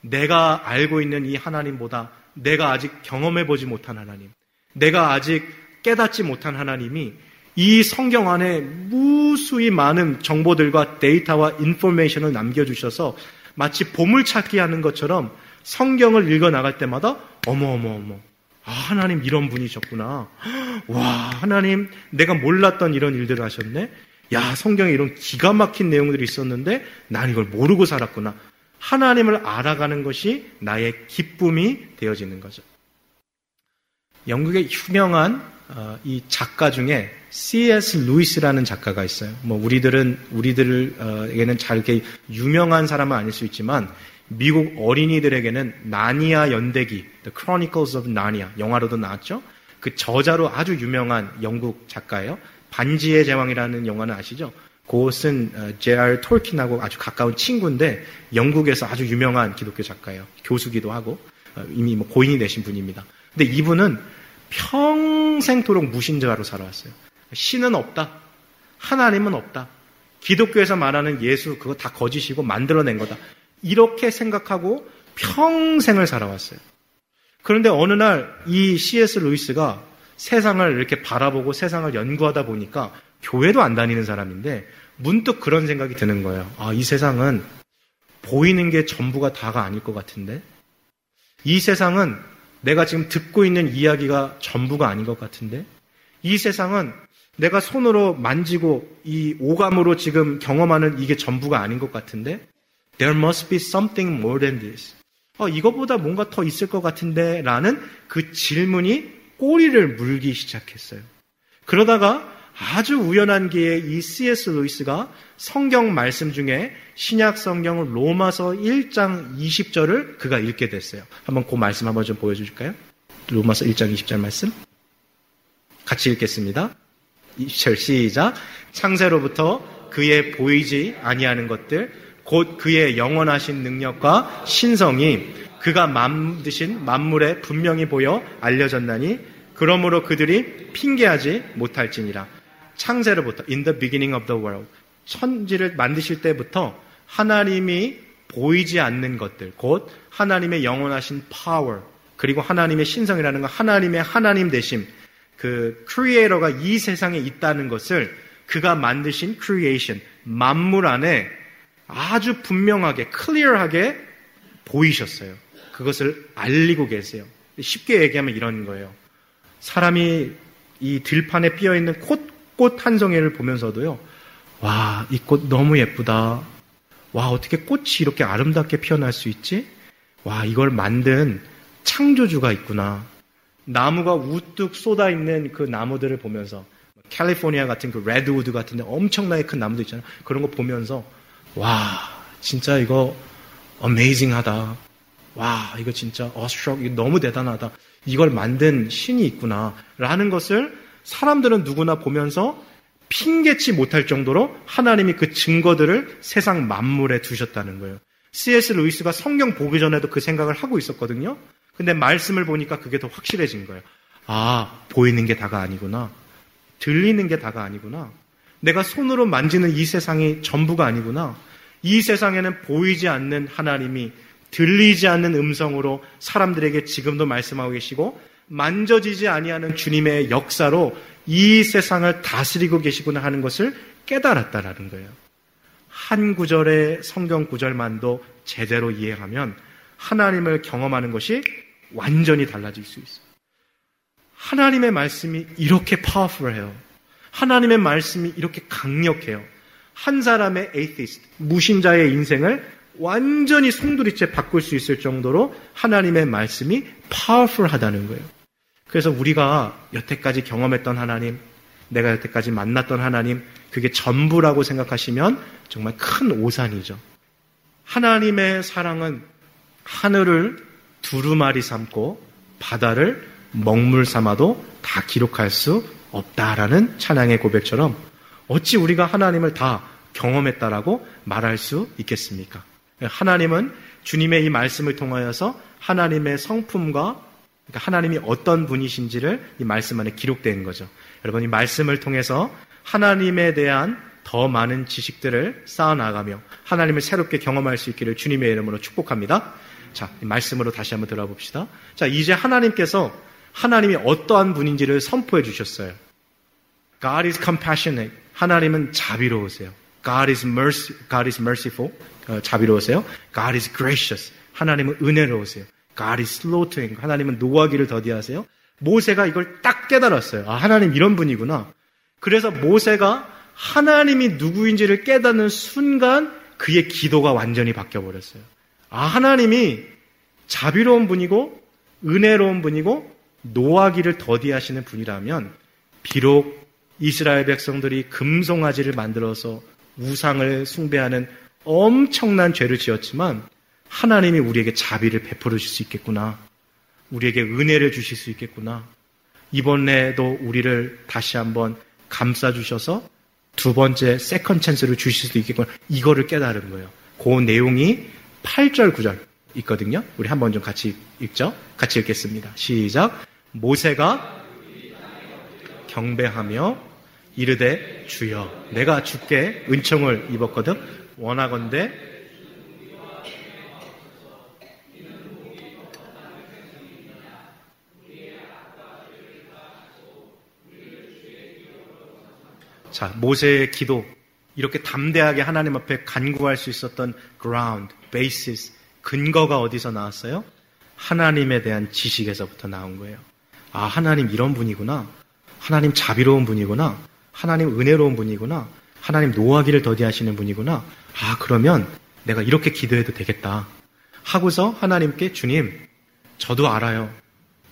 내가 알고 있는 이 하나님보다 내가 아직 경험해 보지 못한 하나님, 내가 아직 깨닫지 못한 하나님이 이 성경 안에 무수히 많은 정보들과 데이터와 인포메이션을 남겨주셔서 마치 보물 찾기 하는 것처럼 성경을 읽어 나갈 때마다 어머 어머 어머 아 하나님 이런 분이셨구나. 와 하나님 내가 몰랐던 이런 일들을 하셨네. 야 성경에 이런 기가 막힌 내용들이 있었는데 난 이걸 모르고 살았구나. 하나님을 알아가는 것이 나의 기쁨이 되어지는 거죠. 영국의 유명한 어, 이 작가 중에 C.S. 루이스라는 작가가 있어요. 뭐 우리들은 우리들에게는 잘 이렇게 유명한 사람은 아닐 수 있지만 미국 어린이들에게는 나니아 연대기, The Chronicles of Narnia 영화로도 나왔죠. 그 저자로 아주 유명한 영국 작가예요. 반지의 제왕이라는 영화는 아시죠? 그것은 제알 톨킨하고 아주 가까운 친구인데 영국에서 아주 유명한 기독교 작가예요. 교수기도 하고 어, 이미 뭐 고인이 되신 분입니다. 근데 이분은 평생토록 무신자로 살아왔어요. 신은 없다. 하나님은 없다. 기독교에서 말하는 예수 그거 다 거짓이고 만들어낸 거다. 이렇게 생각하고 평생을 살아왔어요. 그런데 어느 날 이 C.S. 루이스가 세상을 이렇게 바라보고 세상을 연구하다 보니까 교회도 안 다니는 사람인데 문득 그런 생각이 드는 거예요. 아, 이 세상은 보이는 게 전부가 다가 아닐 것 같은데 이 세상은 내가 지금 듣고 있는 이야기가 전부가 아닌 것 같은데 이 세상은 내가 손으로 만지고 이 오감으로 지금 경험하는 이게 전부가 아닌 것 같은데 There must be something more than this. 어, 이거보다 뭔가 더 있을 것 같은데 라는 그 질문이 꼬리를 물기 시작했어요. 그러다가 아주 우연한 기회에 이 C.S. 루이스가 성경 말씀 중에 신약 성경을 로마서 1장 20절을 그가 읽게 됐어요. 한번 그 말씀 한번 좀 보여주실까요? 로마서 1장 20절 말씀. 같이 읽겠습니다. 20절 시작. 창세로부터 그의 보이지 아니하는 것들, 곧 그의 영원하신 능력과 신성이 그가 만드신 만물에 분명히 보여 알려졌나니 그러므로 그들이 핑계하지 못할지니라. 창세로부터 in the beginning of the world 천지를 만드실 때부터 하나님이 보이지 않는 것들 곧 하나님의 영원하신 power 그리고 하나님의 신성이라는 건 하나님의 하나님 되심 그 creator가 이 세상에 있다는 것을 그가 만드신 creation 만물 안에 아주 분명하게 clear하게 보이셨어요. 그것을 알리고 계세요. 쉽게 얘기하면 이런 거예요. 사람이 이 들판에 피어 있는 꽃 한 송이를 보면서도요. 와, 이 꽃 너무 예쁘다. 와, 어떻게 꽃이 이렇게 아름답게 피어날 수 있지? 와, 이걸 만든 창조주가 있구나. 나무가 우뚝 솟아 있는 그 나무들을 보면서 캘리포니아 같은 그 redwood 같은 데 엄청나게 큰 나무도 있잖아요. 그런 거 보면서 와, 진짜 이거 amazing하다. 와, 이거 진짜 awestruck 너무 대단하다. 이걸 만든 신이 있구나. 라는 것을 사람들은 누구나 보면서 핑계치 못할 정도로 하나님이 그 증거들을 세상 만물에 두셨다는 거예요. C.S. 루이스가 성경 보기 전에도 그 생각을 하고 있었거든요. 근데 말씀을 보니까 그게 더 확실해진 거예요. 아, 보이는 게 다가 아니구나. 들리는 게 다가 아니구나. 내가 손으로 만지는 이 세상이 전부가 아니구나. 이 세상에는 보이지 않는 하나님이 들리지 않는 음성으로 사람들에게 지금도 말씀하고 계시고 만져지지 아니하는 주님의 역사로 이 세상을 다스리고 계시구나 하는 것을 깨달았다라는 거예요. 한 구절의 성경 구절만도 제대로 이해하면 하나님을 경험하는 것이 완전히 달라질 수 있어요. 하나님의 말씀이 이렇게 파워풀해요. 하나님의 말씀이 이렇게 강력해요. 한 사람의 atheist, 무신자의 인생을 완전히 송두리째 바꿀 수 있을 정도로 하나님의 말씀이 powerful하다는 거예요. 그래서 우리가 여태까지 경험했던 하나님, 내가 여태까지 만났던 하나님, 그게 전부라고 생각하시면 정말 큰 오산이죠. 하나님의 사랑은 하늘을 두루마리 삼고 바다를 먹물 삼아도 다 기록할 수 없다라는 찬양의 고백처럼 어찌 우리가 하나님을 다 경험했다라고 말할 수 있겠습니까? 하나님은 주님의 이 말씀을 통하여서 하나님의 성품과 그러니까 하나님이 어떤 분이신지를 이 말씀 안에 기록된 거죠. 여러분 이 말씀을 통해서 하나님에 대한 더 많은 지식들을 쌓아나가며 하나님을 새롭게 경험할 수 있기를 주님의 이름으로 축복합니다. 자, 이 말씀으로 다시 한번 들어봅시다. 자, 이제 하나님께서 하나님이 어떠한 분인지를 선포해 주셨어요. God is compassionate. 하나님은 자비로우세요. God is mercy, God is merciful. 어, 자비로우세요. God is gracious. 하나님은 은혜로우세요. God is anger. 하나님은 노하기를 더디하세요. 모세가 이걸 딱 깨달았어요. 아, 하나님 이런 분이구나. 그래서 모세가 하나님이 누구인지를 깨닫는 순간 그의 기도가 완전히 바뀌어 버렸어요. 아, 하나님이 자비로운 분이고 은혜로운 분이고 노하기를 더디하시는 분이라면 비록 이스라엘 백성들이 금송아지를 만들어서 우상을 숭배하는 엄청난 죄를 지었지만 하나님이 우리에게 자비를 베풀어 주실 수 있겠구나. 우리에게 은혜를 주실 수 있겠구나. 이번에도 우리를 다시 한번 감싸 주셔서 두 번째 second chance를 주실 수도 있겠구나. 이거를 깨달은 거예요. 그 내용이 8절 9절 있거든요. 우리 한번 좀 같이 읽죠. 같이 읽겠습니다. 시작. 모세가 경배하며 이르되 주여 내가 주께 은총을 입었거든 원하건대 자, 모세의 기도 이렇게 담대하게 하나님 앞에 간구할 수 있었던 ground, basis, 근거가 어디서 나왔어요? 하나님에 대한 지식에서부터 나온 거예요. 아, 하나님 이런 분이구나. 하나님 자비로운 분이구나. 하나님 은혜로운 분이구나. 하나님 노하기를 더디하시는 분이구나. 아, 그러면 내가 이렇게 기도해도 되겠다. 하고서 하나님께 주님, 저도 알아요.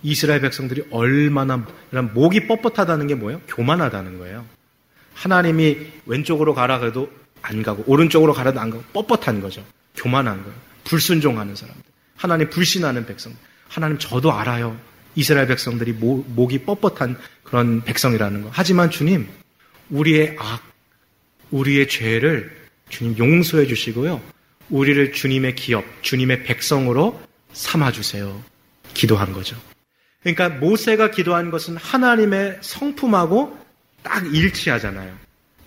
이스라엘 백성들이 얼마나 목이 뻣뻣하다는 게 뭐예요? 교만하다는 거예요. 하나님이 왼쪽으로 가라 그래도 안 가고 오른쪽으로 가라도 안 가고 뻣뻣한 거죠. 교만한 거예요. 불순종하는 사람들. 하나님 불신하는 백성. 하나님 저도 알아요. 이스라엘 백성들이 목, 목이 뻣뻣한 그런 백성이라는 거. 하지만 주님, 우리의 악, 우리의 죄를 주님 용서해 주시고요. 우리를 주님의 기업, 주님의 백성으로 삼아 주세요. 기도한 거죠. 그러니까 모세가 기도한 것은 하나님의 성품하고 딱 일치하잖아요.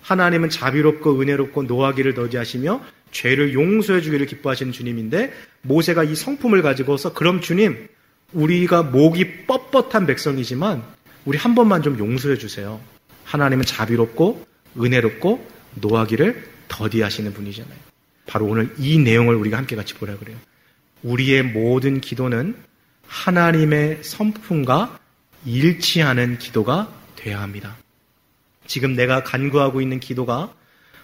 하나님은 자비롭고 은혜롭고 노하기를 더디하시며 죄를 용서해 주기를 기뻐하시는 주님인데 모세가 이 성품을 가지고서 그럼 주님 우리가 목이 뻣뻣한 백성이지만 우리 한 번만 좀 용서해 주세요. 하나님은 자비롭고 은혜롭고 노하기를 더디하시는 분이잖아요. 바로 오늘 이 내용을 우리가 함께 같이 보라 그래요. 우리의 모든 기도는 하나님의 성품과 일치하는 기도가 되어야 합니다. 지금 내가 간구하고 있는 기도가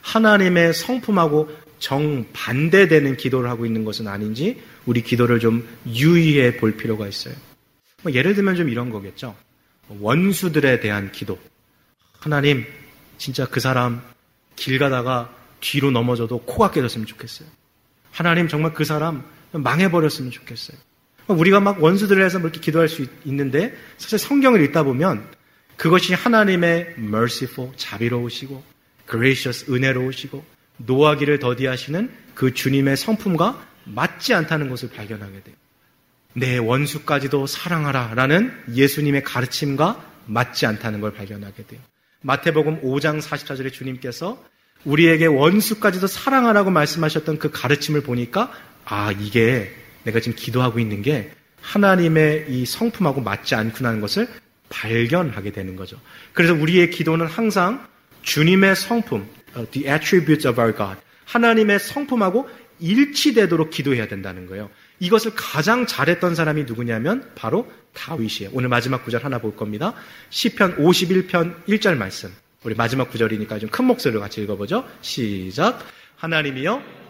하나님의 성품하고 정반대되는 기도를 하고 있는 것은 아닌지 우리 기도를 좀 유의해 볼 필요가 있어요. 뭐 예를 들면 좀 이런 거겠죠. 원수들에 대한 기도. 하나님, 진짜 그 사람 길 가다가 뒤로 넘어져도 코가 깨졌으면 좋겠어요. 하나님 정말 그 사람 망해버렸으면 좋겠어요. 우리가 막 원수들을 해서 그렇게 기도할 수 있는데 사실 성경을 읽다 보면 그것이 하나님의 merciful, 자비로우시고 gracious, 은혜로우시고 노하기를 더디하시는 그 주님의 성품과 맞지 않다는 것을 발견하게 돼요. 내 원수까지도 사랑하라 라는 예수님의 가르침과 맞지 않다는 걸 발견하게 돼요. 마태복음 5장 44절에 주님께서 우리에게 원수까지도 사랑하라고 말씀하셨던 그 가르침을 보니까 아, 이게 내가 지금 기도하고 있는 게 하나님의 이 성품하고 맞지 않구나는 것을 발견하게 되는 거죠. 그래서 우리의 기도는 항상 주님의 성품, uh, the attributes of our God, 하나님의 성품하고 일치되도록 기도해야 된다는 거예요. 이것을 가장 잘했던 사람이 누구냐면 바로 다윗이에요. 오늘 마지막 구절 하나 볼 겁니다. 시편 51편 1절 말씀. 우리 마지막 구절이니까 좀 큰 목소리로 같이 읽어보죠. 시작. 하나님이여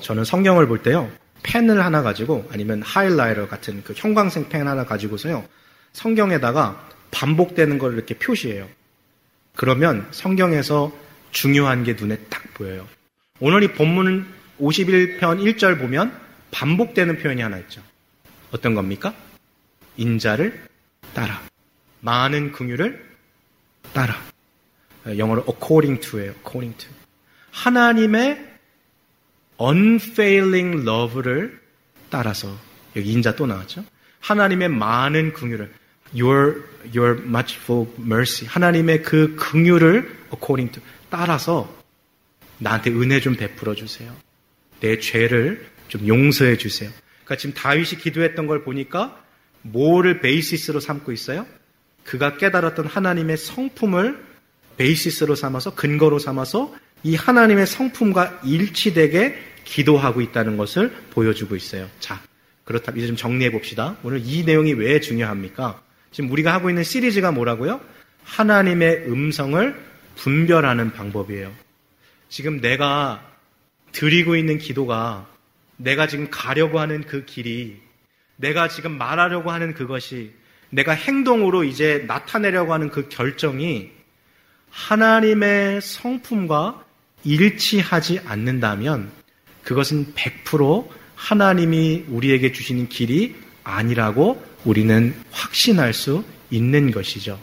저는 성경을 볼 때요. 펜을 하나 가지고 아니면 하이라이터 같은 그 형광색 펜 하나 가지고서요. 성경에다가 반복되는 걸 이렇게 표시해요. 그러면 성경에서 중요한 게 눈에 딱 보여요. 오늘 이 본문 51편 1절 보면 반복되는 표현이 하나 있죠. 어떤 겁니까? 인자를 따라. 많은 긍휼을 따라. 영어로 according to예요. according to. 하나님의 unfailing love를 따라서 여기 인자 또 나왔죠. 하나님의 많은 긍휼을 your your muchful mercy 하나님의 그 긍휼을 according to 따라서 나한테 은혜 좀 베풀어 주세요. 내 죄를 좀 용서해 주세요. 그러니까 지금 다윗이 기도했던 걸 보니까 뭐를 베이시스로 삼고 있어요? 그가 깨달았던 하나님의 성품을 베이시스로 삼아서 근거로 삼아서 이 하나님의 성품과 일치되게 기도하고 있다는 것을 보여주고 있어요. 자, 그렇다면 이제 좀 정리해 봅시다. 오늘 이 내용이 왜 중요합니까? 지금 우리가 하고 있는 시리즈가 뭐라고요? 하나님의 음성을 분별하는 방법이에요. 지금 내가 드리고 있는 기도가 내가 지금 가려고 하는 그 길이 내가 지금 말하려고 하는 그것이 내가 행동으로 이제 나타내려고 하는 그 결정이 하나님의 성품과 일치하지 않는다면 그것은 100% 하나님이 우리에게 주시는 길이 아니라고 우리는 확신할 수 있는 것이죠.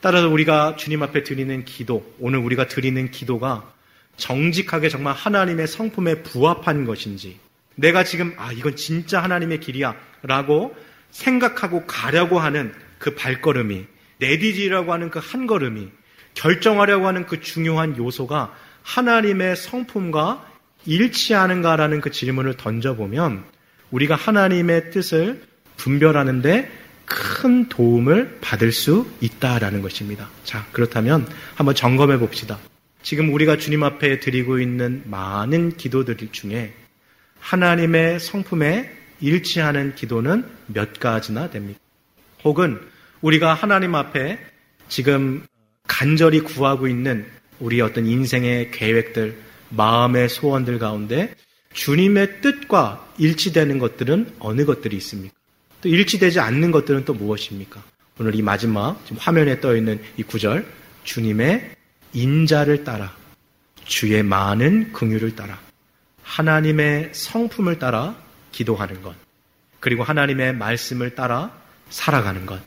따라서 우리가 주님 앞에 드리는 기도, 오늘 우리가 드리는 기도가 정직하게 정말 하나님의 성품에 부합한 것인지, 내가 지금, 아, 이건 진짜 하나님의 길이야, 라고 생각하고 가려고 하는 그 발걸음이, 내디지라고 하는 그 한 걸음이, 결정하려고 하는 그 중요한 요소가 하나님의 성품과 일치하는가라는 그 질문을 던져보면 우리가 하나님의 뜻을 분별하는데 큰 도움을 받을 수 있다라는 것입니다. 자, 그렇다면 한번 점검해 봅시다. 지금 우리가 주님 앞에 드리고 있는 많은 기도들 중에 하나님의 성품에 일치하는 기도는 몇 가지나 됩니까? 혹은 우리가 하나님 앞에 지금 간절히 구하고 있는 우리 어떤 인생의 계획들, 마음의 소원들 가운데 주님의 뜻과 일치되는 것들은 어느 것들이 있습니까? 또 일치되지 않는 것들은 또 무엇입니까? 오늘 이 마지막 지금 화면에 떠 있는 이 구절 주님의 인자를 따라 주의 많은 긍휼을 따라 하나님의 성품을 따라 기도하는 것 그리고 하나님의 말씀을 따라 살아가는 것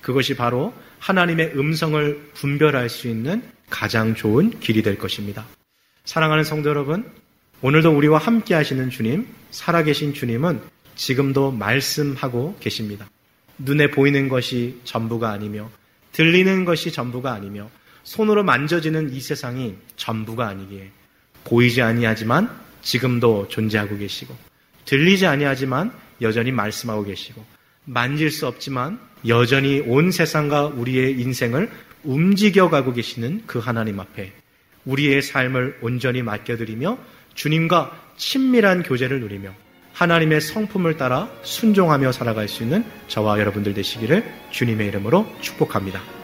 그것이 바로 하나님의 음성을 분별할 수 있는 가장 좋은 길이 될 것입니다. 사랑하는 성도 여러분, 오늘도 우리와 함께 하시는 주님, 살아계신 주님은 지금도 말씀하고 계십니다. 눈에 보이는 것이 전부가 아니며, 들리는 것이 전부가 아니며, 손으로 만져지는 이 세상이 전부가 아니기에, 보이지 아니하지만 지금도 존재하고 계시고, 들리지 아니하지만 여전히 말씀하고 계시고, 만질 수 없지만 여전히 온 세상과 우리의 인생을 움직여가고 계시는 그 하나님 앞에 우리의 삶을 온전히 맡겨드리며 주님과 친밀한 교제를 누리며 하나님의 성품을 따라 순종하며 살아갈 수 있는 저와 여러분들 되시기를 주님의 이름으로 축복합니다.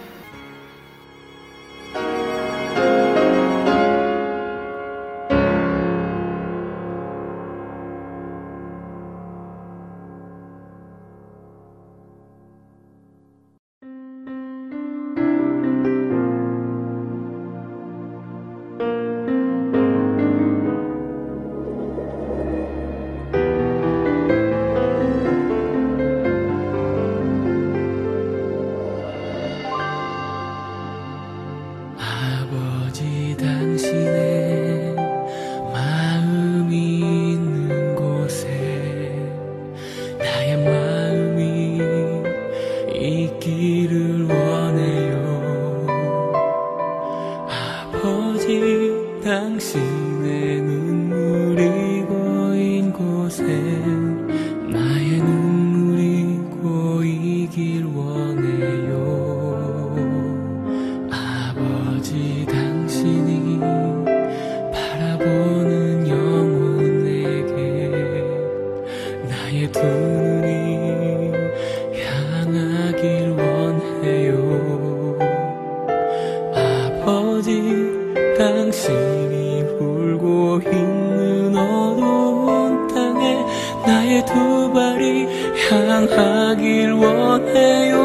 당신이 울고 있는 어두운 땅에 나의 두 발이 향하길 원해요.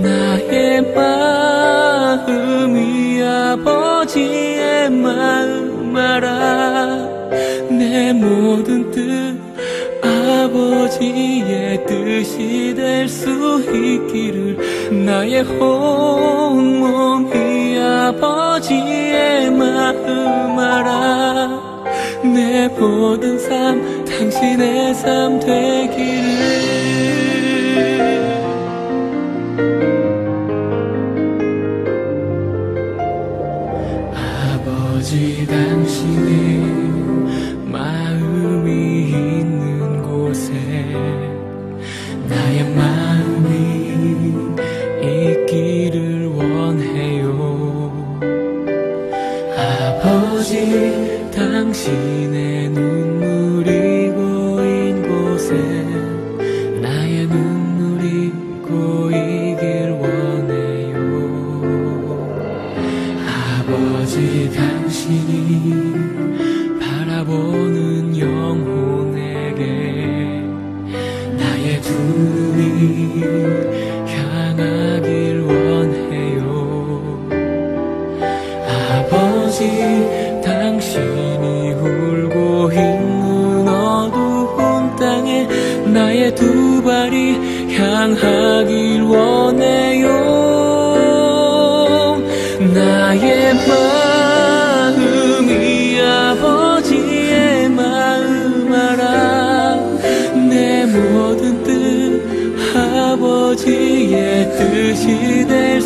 나의 마음이 아버지의 마음 알아 내 모든 뜻 아버지의 뜻이 될 수 있기를 나의 온몸이 아버지의 마음 알아. 내 모든 삶 당신의 삶 되기를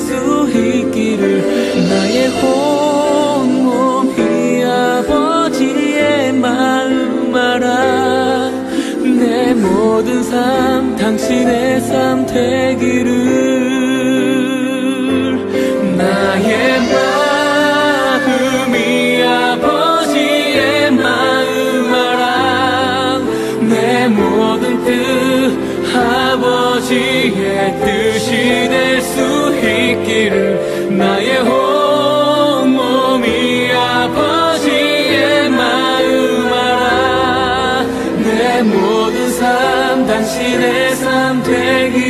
수 있기를 나의 온몸이 아버지의 마음 알아. 내 모든 삶 당신의 삶 되기를 나의 온 몸이 아버지의 마음 알아 내 모든 삶 당신의 삶 되기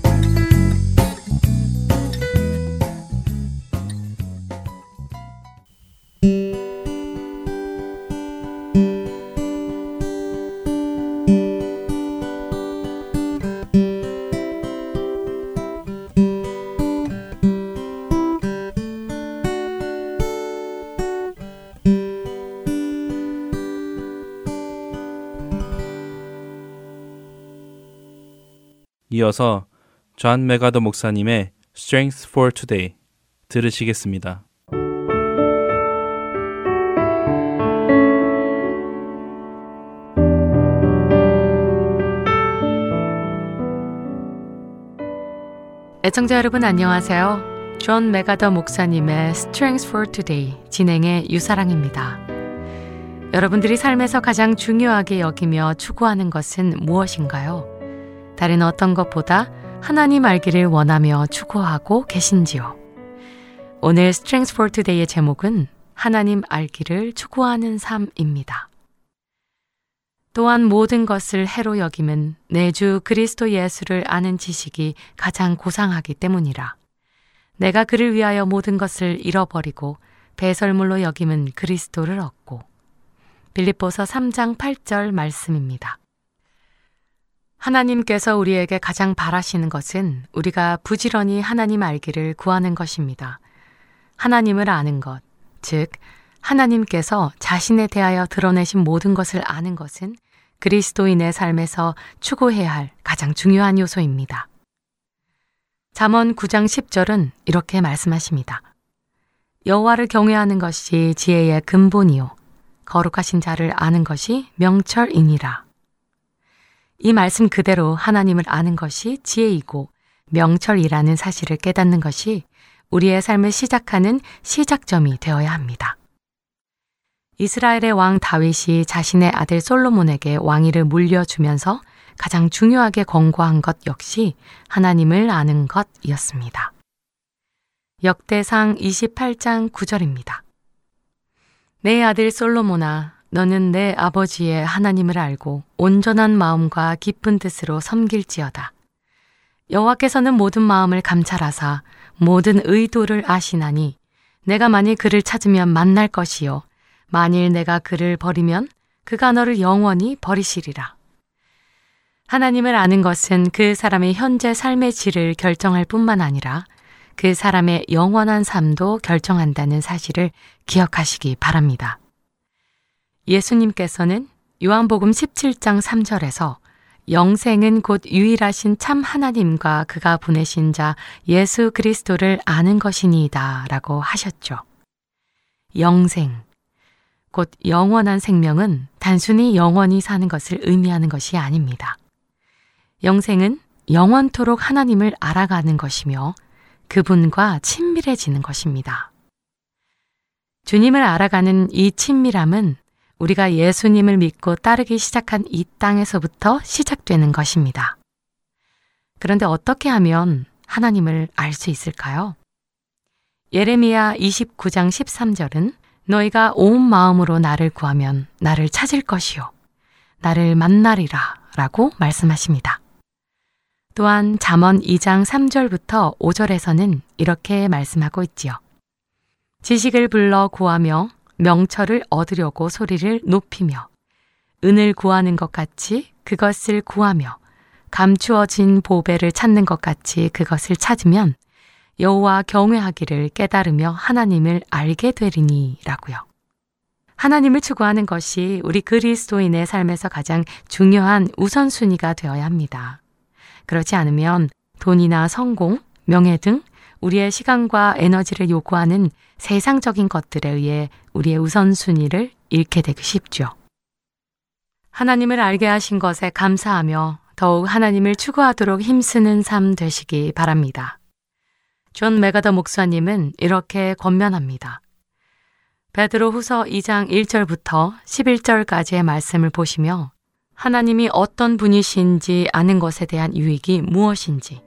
이어서 존 맥아더 목사님의 Strength for Today 들으시겠습니다. 애청자 여러분 안녕하세요. 존 맥아더 목사님의 Strength for Today 진행의 유사랑입니다. 여러분들이 삶에서 가장 중요하게 여기며 추구하는 것은 무엇인가요? 다른 어떤 것보다 하나님 알기를 원하며 추구하고 계신지요? 오늘 Strength for Today의 제목은 하나님 알기를 추구하는 삶입니다. 또한 모든 것을 해로 여김은 내 주 그리스도 예수를 아는 지식이 가장 고상하기 때문이라. 내가 그를 위하여 모든 것을 잃어버리고 배설물로 여김은 그리스도를 얻고 빌립보서 3장 8절 말씀입니다. 하나님께서 우리에게 가장 바라시는 것은 우리가 부지런히 하나님 알기를 구하는 것입니다. 하나님을 아는 것, 즉, 하나님께서 자신에 대하여 드러내신 모든 것을 아는 것은 그리스도인의 삶에서 추구해야 할 가장 중요한 요소입니다. 잠언 9장 10절은 이렇게 말씀하십니다. 여호와를 경외하는 것이 지혜의 근본이요 거룩하신 자를 아는 것이 명철이니라. 이 말씀 그대로 하나님을 아는 것이 지혜이고 명철이라는 사실을 깨닫는 것이 우리의 삶을 시작하는 시작점이 되어야 합니다. 이스라엘의 왕 다윗이 자신의 아들 솔로몬에게 왕위를 물려주면서 가장 중요하게 권고한 것 역시 하나님을 아는 것이었습니다. 역대상 28장 9절입니다. 내 아들 솔로몬아, 너는 내 아버지의 하나님을 알고 온전한 마음과 깊은 뜻으로 섬길지어다. 여호와께서는 모든 마음을 감찰하사 모든 의도를 아시나니 내가 만일 그를 찾으면 만날 것이요 만일 내가 그를 버리면 그가 너를 영원히 버리시리라. 하나님을 아는 것은 그 사람의 현재 삶의 질을 결정할 뿐만 아니라 그 사람의 영원한 삶도 결정한다는 사실을 기억하시기 바랍니다. 예수님께서는 요한복음 17장 3절에서 영생은 곧 유일하신 참 하나님과 그가 보내신 자 예수 그리스도를 아는 것이니이다 라고 하셨죠. 영생, 곧 영원한 생명은 단순히 영원히 사는 것을 의미하는 것이 아닙니다. 영생은 영원토록 하나님을 알아가는 것이며 그분과 친밀해지는 것입니다. 주님을 알아가는 이 친밀함은 우리가 예수님을 믿고 따르기 시작한 이 땅에서부터 시작되는 것입니다. 그런데 어떻게 하면 하나님을 알 수 있을까요? 예레미야 29장 13절은 너희가 온 마음으로 나를 구하면 나를 찾을 것이요. 나를 만나리라 라고 말씀하십니다. 또한 잠언 2장 3절부터 5절에서는 이렇게 말씀하고 있지요. 지식을 불러 구하며 명철을 얻으려고 소리를 높이며 은을 구하는 것 같이 그것을 구하며 감추어진 보배를 찾는 것 같이 그것을 찾으면 여호와 경외하기를 깨달으며 하나님을 알게 되리니라고요. 하나님을 추구하는 것이 우리 그리스도인의 삶에서 가장 중요한 우선순위가 되어야 합니다. 그렇지 않으면 돈이나 성공, 명예 등 우리의 시간과 에너지를 요구하는 세상적인 것들에 의해 우리의 우선순위를 잃게 되기 쉽죠. 하나님을 알게 하신 것에 감사하며 더욱 하나님을 추구하도록 힘쓰는 삶 되시기 바랍니다. 존 맥아더 목사님은 이렇게 권면합니다. 베드로 후서 2장 1절부터 11절까지의 말씀을 보시며 하나님이 어떤 분이신지 아는 것에 대한 유익이 무엇인지,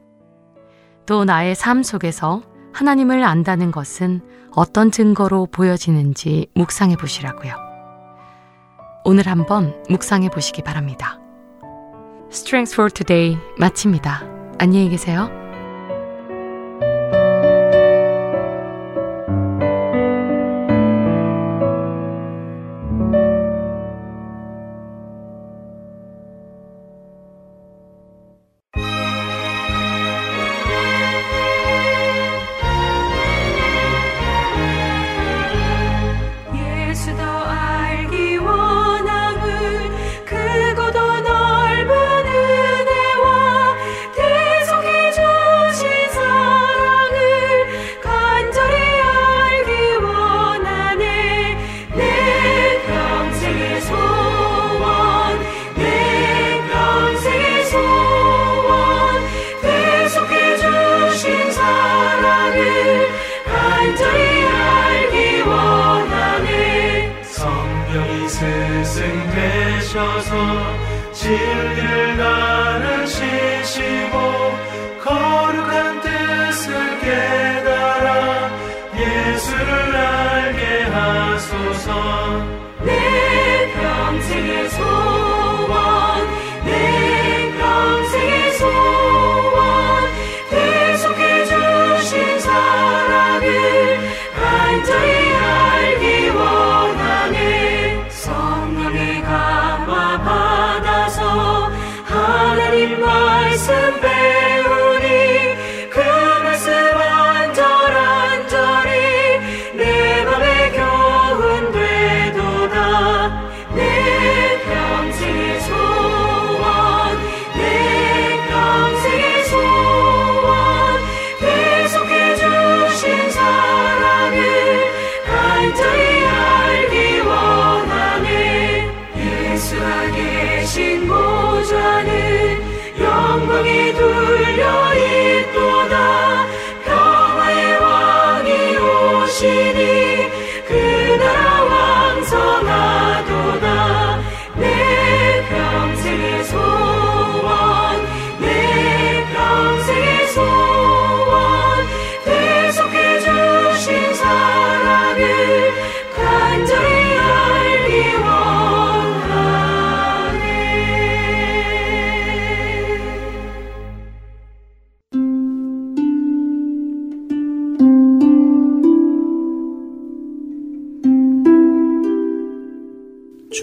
또 나의 삶 속에서 하나님을 안다는 것은 어떤 증거로 보여지는지 묵상해 보시라고요. 오늘 한번 묵상해 보시기 바랍니다. Strength for Today 마칩니다. 안녕히 계세요.